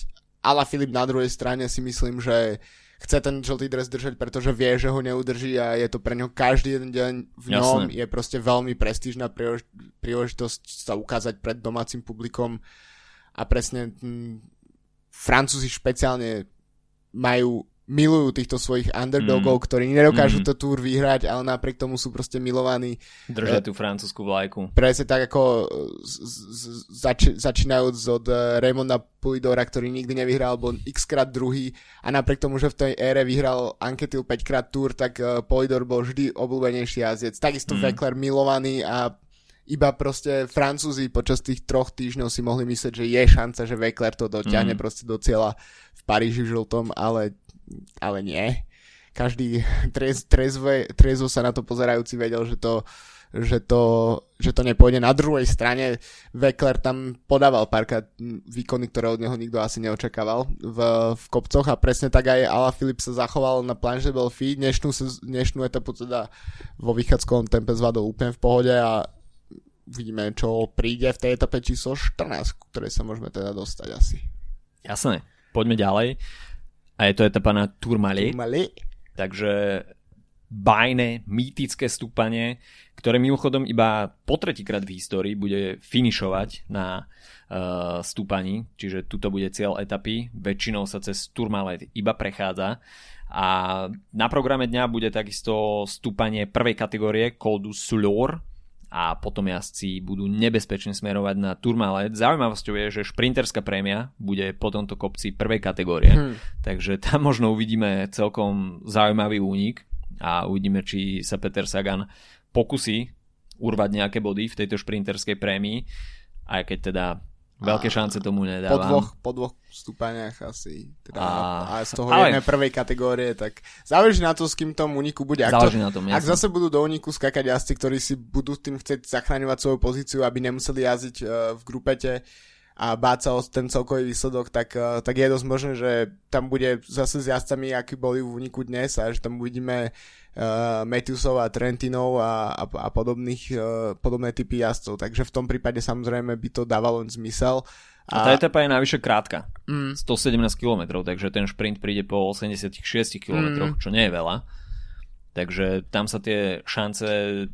Ale Filip na druhej strane si myslím, že chce ten žltý dres držať, pretože vie, že ho neudrží a je to pre ňo každý jeden deň v ňom. Jasne. Je proste veľmi prestížna príležitosť sa ukázať pred domácim publikom a presne m, Francúzi špeciálne majú milujú týchto svojich underdogov, mm. ktorí nedokážu mm. to túr vyhrať, ale napriek tomu sú proste milovaní. Držia tú francúzsku vlajku. Presne tak ako zač- začínajúc od uh, Raymonda Pulidora, ktorý nikdy nevyhral, bol x krát druhý a napriek tomu, že v tej ére vyhral Anketil 5 krát túr, tak uh, Polidor bol vždy obľúbenejší jazdec. Takisto mm. Vekler milovaný a iba proste Francúzi počas tých troch týždňov si mohli myslieť, že je šanca, že Vekler to dotiahne mm. proste do cieľa v Paríži v žltom, ale ale nie. každý trez, trezve, trezvo sa na to pozerajúci vedel, že to, že to, že to nepôjde. Na druhej strane Vekler tam podával párkrát výkony, ktoré od neho nikto asi neočakával v, v kopcoch a presne tak aj Ala Filip sa zachoval na Planchable Feed. Dnešnú, dnešnú etapu teda vo vychádzkovom tempe zvládol úplne v pohode a vidíme, čo príde v tej etape číslo 14, ktoré sa môžeme teda dostať asi. Jasné, poďme ďalej. A je to etapa na Tourmalet. Tourmalet. Takže bajné, mýtické stúpanie, ktoré mimochodom iba po tretíkrát v histórii bude finišovať na uh, stúpaní, čiže tuto bude cieľ etapy, väčšinou sa cez Tourmalet iba prechádza a na programe dňa bude takisto stúpanie prvej kategórie Col du Sulor a potom jazdci budú nebezpečne smerovať na Tourmalet. Zaujímavosťou je, že šprinterská prémia bude po tomto kopci prvej kategórie, hmm. takže tam možno uvidíme celkom zaujímavý únik a uvidíme, či sa Peter Sagan pokusí urvať nejaké body v tejto šprinterskej prémii, aj keď teda veľké šance tomu nedávam. Po dvoch, po dvoch stúpaniach asi. Teda a, a z toho ale... jednej prvej kategórie, tak záleží na to, s kým tom úniku bude. Ak, záleží to, na tom, ak zase budú do úniku skakať jazdci, ktorí si budú tým chcieť zachraňovať svoju pozíciu, aby nemuseli jazdiť uh, v grupete, a báť sa o ten celkový výsledok, tak, eh, tak je dosť možné, že tam bude zase s jazdcami, akí boli v úniku dnes a že tam uvidíme uh, Matthewsov a Trentinov a, a, a podobných, uh, podobné typy jazdcov. Takže v tom prípade samozrejme by to dávalo zmysel. A, a tá etapa je najvyššie krátka. Mm. 117 km, takže ten šprint príde po 86 km, mm. čo nie je veľa. Takže tam sa tie šance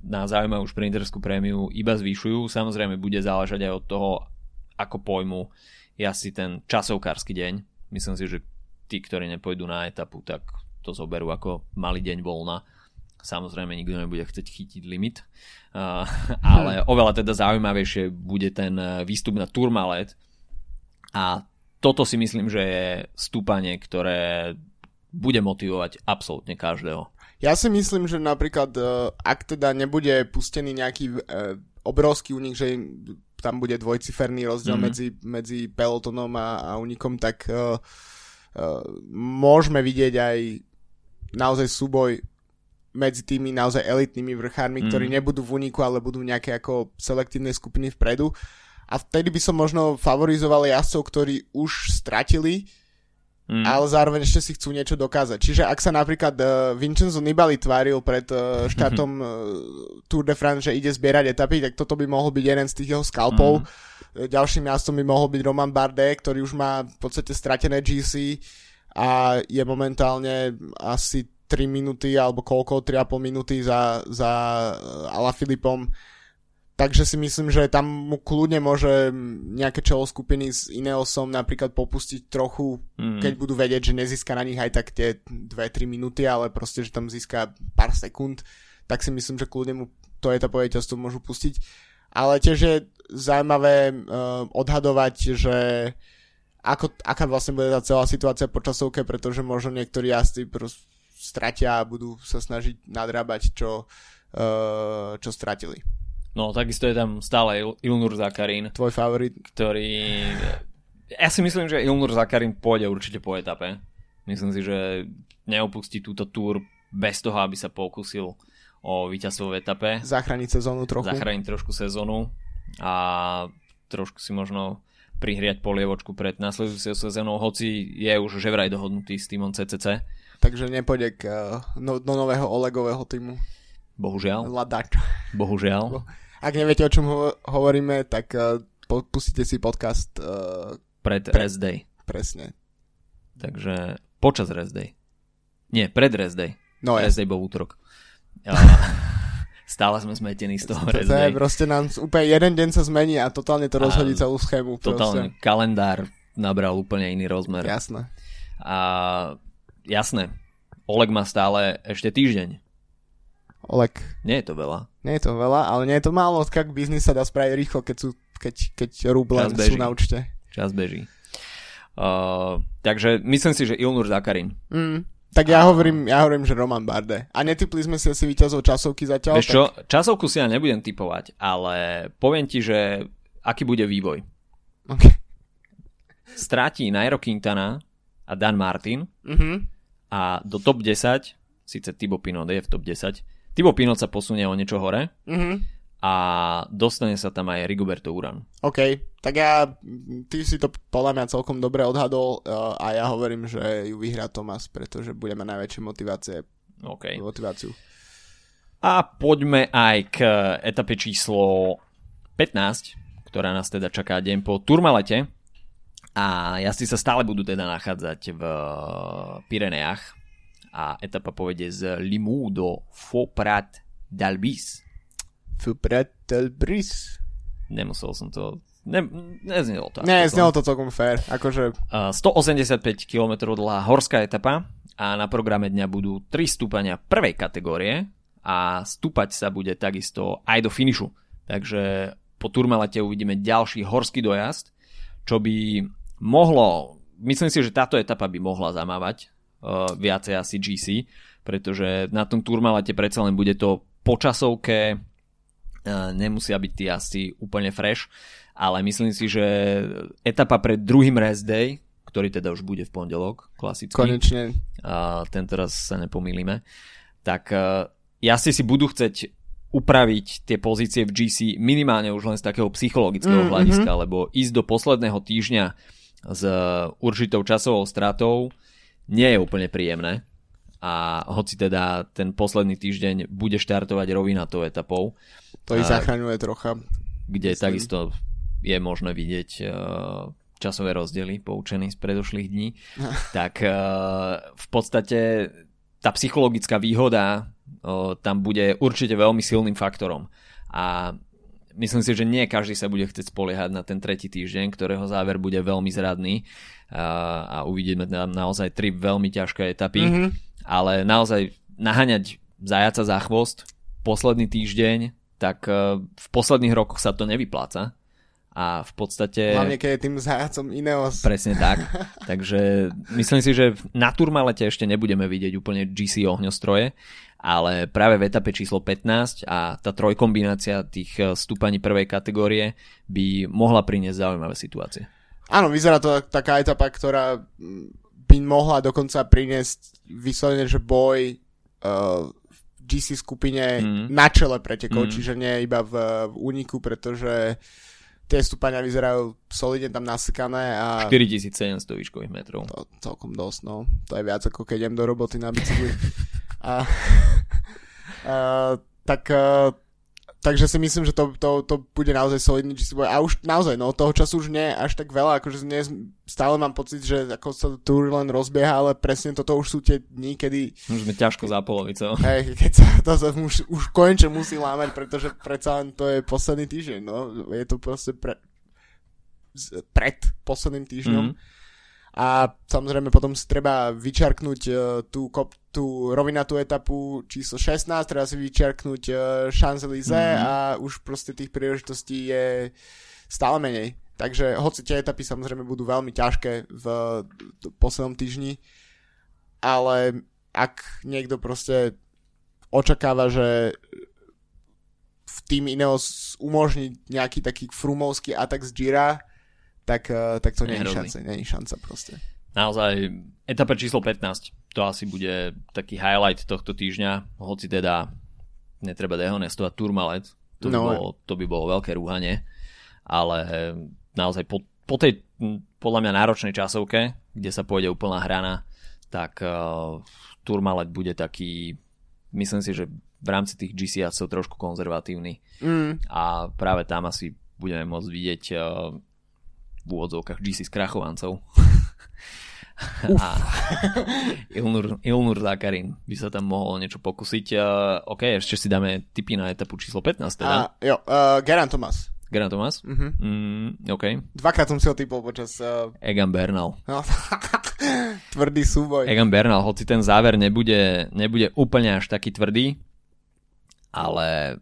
na zaujímavú šprinterskú prémiu iba zvyšujú. Samozrejme bude záležať aj od toho, ako pojmu je asi ten časovkársky deň. Myslím si, že tí, ktorí nepôjdu na etapu, tak to zoberú ako malý deň voľna. Samozrejme, nikto nebude chcieť chytiť limit. Uh, (laughs) ale hm. oveľa teda zaujímavejšie bude ten uh, výstup na Tourmalet. A toto si myslím, že je stúpanie, ktoré bude motivovať absolútne každého. Ja si myslím, že napríklad, uh, ak teda nebude pustený nejaký obrovský únik, že tam bude dvojciferný rozdiel mm-hmm. medzi, medzi pelotonom a, a unikom, tak uh, uh, môžeme vidieť aj naozaj súboj medzi tými naozaj elitnými vrchármi, mm. ktorí nebudú v uniku, ale budú nejaké ako selektívne skupiny vpredu. A vtedy by som možno favorizoval jazdcov, ktorí už stratili Mm. ale zároveň ešte si chcú niečo dokázať. Čiže ak sa napríklad uh, Vincenzo Nibali tváril pred uh, (laughs) štátom uh, Tour de France, že ide zbierať etapy, tak toto by mohol byť jeden z tých jeho skalpov. Mm. Ďalším jazdcom by mohol byť Roman Bardet, ktorý už má v podstate stratené GC a je momentálne asi 3 minúty alebo koľko, 3,5 minúty za, za Ala Filipom Takže si myslím, že tam mu kľudne môže nejaké čelo skupiny s Ineosom napríklad popustiť trochu, mm. keď budú vedieť, že nezíska na nich aj tak tie 2-3 minúty, ale proste, že tam získa pár sekúnd, tak si myslím, že kľudne mu to etapové ťažstvo môžu pustiť. Ale tiež je zaujímavé uh, odhadovať, že ako, aká vlastne bude tá celá situácia po časovke, pretože možno niektorí jazdci stratia a budú sa snažiť nadrábať, čo, uh, čo stratili. No, takisto je tam stále Ilnur Zakarin. Tvoj favorit. Ktorý... Ja si myslím, že Ilnur Zakarin pôjde určite po etape. Myslím si, že neopustí túto túr bez toho, aby sa pokusil o víťazstvo v etape. Zachrániť sezónu trochu. Zachrániť trošku sezónu a trošku si možno prihriať polievočku pred následujúcou sezónou, hoci je už že vraj dohodnutý s týmom CCC. Takže nepôjde k, uh, no, do nového Olegového týmu. Bohužiaľ. Ladač. Bohužiaľ. Ak neviete, o čom ho- hovoríme, tak uh, pustite si podcast uh, pred pre- rest day. Presne. Takže počas rest day. Nie, pred rest day. No rest day bol útorok. (laughs) Stále sme zmetení z toho to, rest day. Proste nám úplne jeden deň sa zmení a totálne to rozhodí celú schému. Totálne proste. kalendár nabral úplne iný rozmer. Jasné. A jasné, Oleg má stále ešte týždeň Olek. Nie je to veľa. Nie je to veľa, ale nie je to málo, kak biznis sa dá spraviť rýchlo, keď, sú, keď, keď ruble sú na účte. Čas beží. Uh, takže myslím si, že Ilnur Zakarin. Mm, tak ja, a... hovorím, ja hovorím, že Roman Barde. A netypli sme si asi víťazov časovky zatiaľ. Vieš tak... čo, časovku si ja nebudem typovať, ale poviem ti, že aký bude vývoj. Okay. Stráti Nairo Quintana a Dan Martin mm-hmm. a do top 10 síce Thibaut Pinot je v top 10. Thibaut Pinot sa posunie o niečo hore Mhm. a dostane sa tam aj Rigoberto Uran. OK, tak ja, ty si to podľa mňa celkom dobre odhadol uh, a ja hovorím, že ju vyhrá Thomas, pretože bude mať najväčšie motivácie, OK. motiváciu. A poďme aj k etape číslo 15, ktorá nás teda čaká deň po Turmalete. A jazdci sa stále budú teda nachádzať v Pireneách. A etapa povede z Limoux do Foprat d'Albis. Fupretel Bris. Nemusel som to... Ne, neznelo to. Ako znelo to celkom fair. Akože, Uh, 185 km dlhá horská etapa a na programe dňa budú 3 stúpania prvej kategórie a stúpať sa bude takisto aj do finišu. Takže po Turmalete uvidíme ďalší horský dojazd, čo by mohlo, myslím si, že táto etapa by mohla zamávať uh, viacej asi GC, pretože na tom Turmalete predsa len bude to počasovke, uh, nemusia byť tí asi úplne fresh, ale myslím si, že etapa pred druhým rest day, ktorý teda už bude v pondelok, klasicky, konečne. a ten teraz sa nepomýlime, tak uh, jasne si budú chceť upraviť tie pozície v GC minimálne už len z takého psychologického Mm, hľadiska, lebo ísť do posledného týždňa s určitou časovou stratou nie je úplne príjemné. A hoci teda ten posledný týždeň bude štartovať rovinatou etapou, To ich zachraňuje trocha. kde Myslím. takisto je možné vidieť uh, časové rozdiely poučený z predošlých dní, (laughs) tak uh, v podstate tá psychologická výhoda uh, tam bude určite veľmi silným faktorom. A myslím si, že nie každý sa bude chcieť spoliehať na ten tretí týždeň, ktorého záver bude veľmi zradný a, a uvidíme tam naozaj tri veľmi ťažké etapy, Mhm. mm-hmm. ale naozaj naháňať zajaca za chvost posledný týždeň, tak uh, v posledných rokoch sa to nevypláca a v podstate... Hlavne, keď je tým zajacom Ineos. Presne tak. (laughs) Takže myslím si, že na Turmalete ešte nebudeme vidieť úplne GC ohňostroje, ale práve v etape číslo 15 a tá trojkombinácia tých eh, stúpaní prvej kategórie by mohla priniesť zaujímavé situácie. Áno, vyzerá to tak- taká etapa, ktorá mm, by mohla dokonca priniesť vyslovene, že boj uh, v GC skupine Mm. na čele pretekov, Mm. čiže nie iba v, v úniku, pretože tie stúpania vyzerajú solidne tam nasekané a 4700 výškových metrov. to celkom dosť, no. To je viac ako keď idem do roboty na bicykli. (laughs) a, (laughs) a, tak, takže si myslím, že to, to, to bude naozaj solidný GC boj. A už naozaj, no toho času už nie je až tak veľa, akože nie, stále mám pocit, že ako sa Tour len rozbieha, ale presne toto už sú tie dni, kedy Už sme ťažko za polovicou. (laughs) hej, keď sa to sa už, už konečne musí lámať, pretože predsa len to je posledný týždeň, no. Je to proste pre, pred posledným týždňom. Mhm. A samozrejme potom si treba vyčarknúť uh, tú, kop, tú rovinatú etapu číslo 16, treba si vyčarknúť uh, Champs-Élysées Mhm. a už proste tých príležitostí je stále menej. Takže hoci tie etapy samozrejme budú veľmi ťažké v poslednom týždni, ale ak niekto proste očakáva, že v tým Ineos umožní nejaký taký frumovský atak z Gira, tak, eh, tak to Nehrozí. šanca, je šanca proste. Naozaj, etapa číslo 15, to asi bude taký highlight tohto týždňa, hoci teda netreba dehonestovať Turmalet, to by, No. bolo, to by bolo veľké rúhanie, ale naozaj po, po tej podľa mňa náročnej časovke, kde sa pôjde úplná hrana, tak uh, Turmalet bude taký, myslím si, že v rámci tých GCS trošku konzervatívny Mm, a práve tam asi budeme môcť vidieť uh, v úvodzovkách GC skrachovancov. (laughs) (laughs) a (laughs) Ilnur, Ilnur Zakarin by sa tam mohol niečo pokúsiť. Uh, OK, ešte si dáme tipy na etapu číslo 15 teda. a, jo, uh, Geran Thomas. Geraint Thomas? Mhm. Mm, OK. Dvakrát som si ho typol počas... Uh, Egan Bernal. (laughs) no, tvrdý súboj. Egan Bernal, hoci ten záver nebude, nebude úplne až taký tvrdý, ale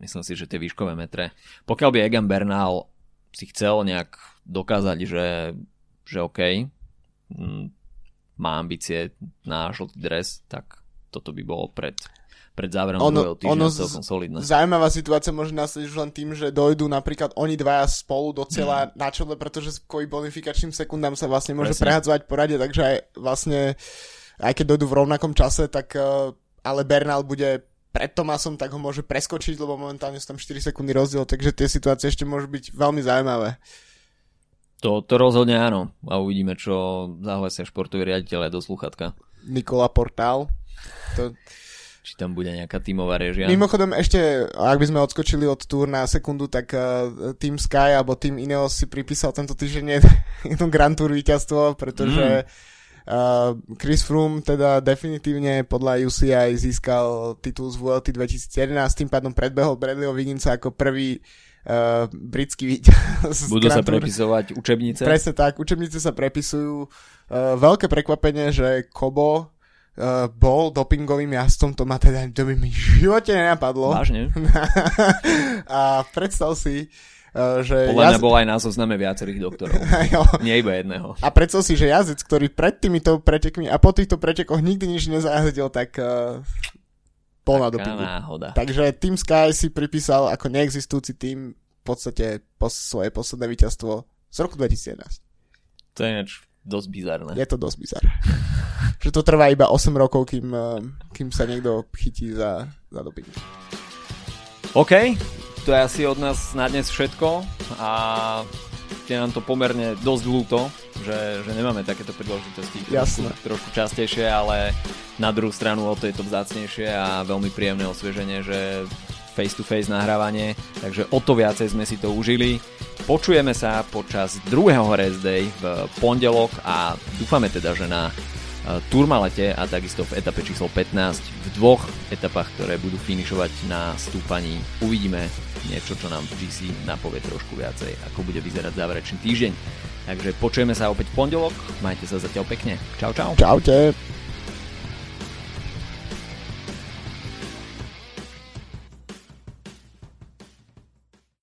myslím si, že tie výškové metre, pokiaľ by Egan Bernal si chcel nejak dokázať, že, že OK, má ambície na žltý dres, tak toto by bolo pred, pred záverom Ono- druhého týždňa ono celkom solidné. Zaujímavá situácia môže nastať už len tým, že dojdú napríklad oni dvaja spolu do cieľa Mm. na čele, pretože kvôli bonifikačným sekundám sa vlastne môže Presne. prehadzovať poradie, takže aj vlastne aj keď dojdú v rovnakom čase, tak uh, ale Bernal bude pred Tomasom, tak ho môže preskočiť, lebo momentálne sú tam 4 sekundy rozdiel, takže tie situácie ešte môžu byť veľmi zaujímavé. To, to rozhodne áno. A uvidíme, čo zahlasia športoví riaditeľe do sluchatka. Nikola Portál. To... Či tam bude nejaká tímová režia. Mimochodom ešte, ak by sme odskočili od túr na sekundu, tak uh, Team Sky alebo Team Ineos si pripísal tento týždeň (laughs) jedno Grand Tour víťazstvo, pretože mm Uh, Chris Froome teda definitívne podľa UCI získal titul z VLT 2011, tým pádom predbehol Bradleyho Wigginsa ako prvý uh, britský víťaz. (laughs) Budú sa prepisovať učebnice? Presne tak, učebnice sa prepisujú. Uh, veľké prekvapenie, že Kobo uh, bol dopingovým jazdcom, to ma teda to by mi v živote nenapadlo. Vážne? (laughs) a predstav si, Uh, že Podľa jazd... bol aj na zozname viacerých doktorov. (laughs) Nie iba jedného. A predstav si, že jazdec, ktorý pred týmito pretekmi a po týchto pretekoch nikdy nič nezajazdil, tak uh, bol na dopingu. náhoda. Takže Team Sky si pripísal ako neexistujúci tým v podstate po svoje posledné víťazstvo z roku 2011. To je ináč dosť bizarné. Je to dosť bizarné. (laughs) že to trvá iba 8 rokov, kým, uh, kým sa niekto chytí za, za doping. OK, to je asi od nás na dnes všetko a je nám to pomerne dosť ľúto, že, že nemáme takéto príležitosti trošku, trošku častejšie, ale na druhú stranu o to je to vzácnejšie a veľmi príjemné osvieženie, že face to face nahrávanie, takže o to viacej sme si to užili. Počujeme sa počas druhého Rest Day v pondelok a dúfame teda, že na Turmalete a takisto v etape číslo 15 v dvoch etapách, ktoré budú finišovať na stúpaní. Uvidíme niečo, čo nám GC napovie trošku viacej, ako bude vyzerať záverečný týždeň. Takže počujeme sa opäť v pondelok, majte sa zatiaľ pekne. Čau, čau. Čaute.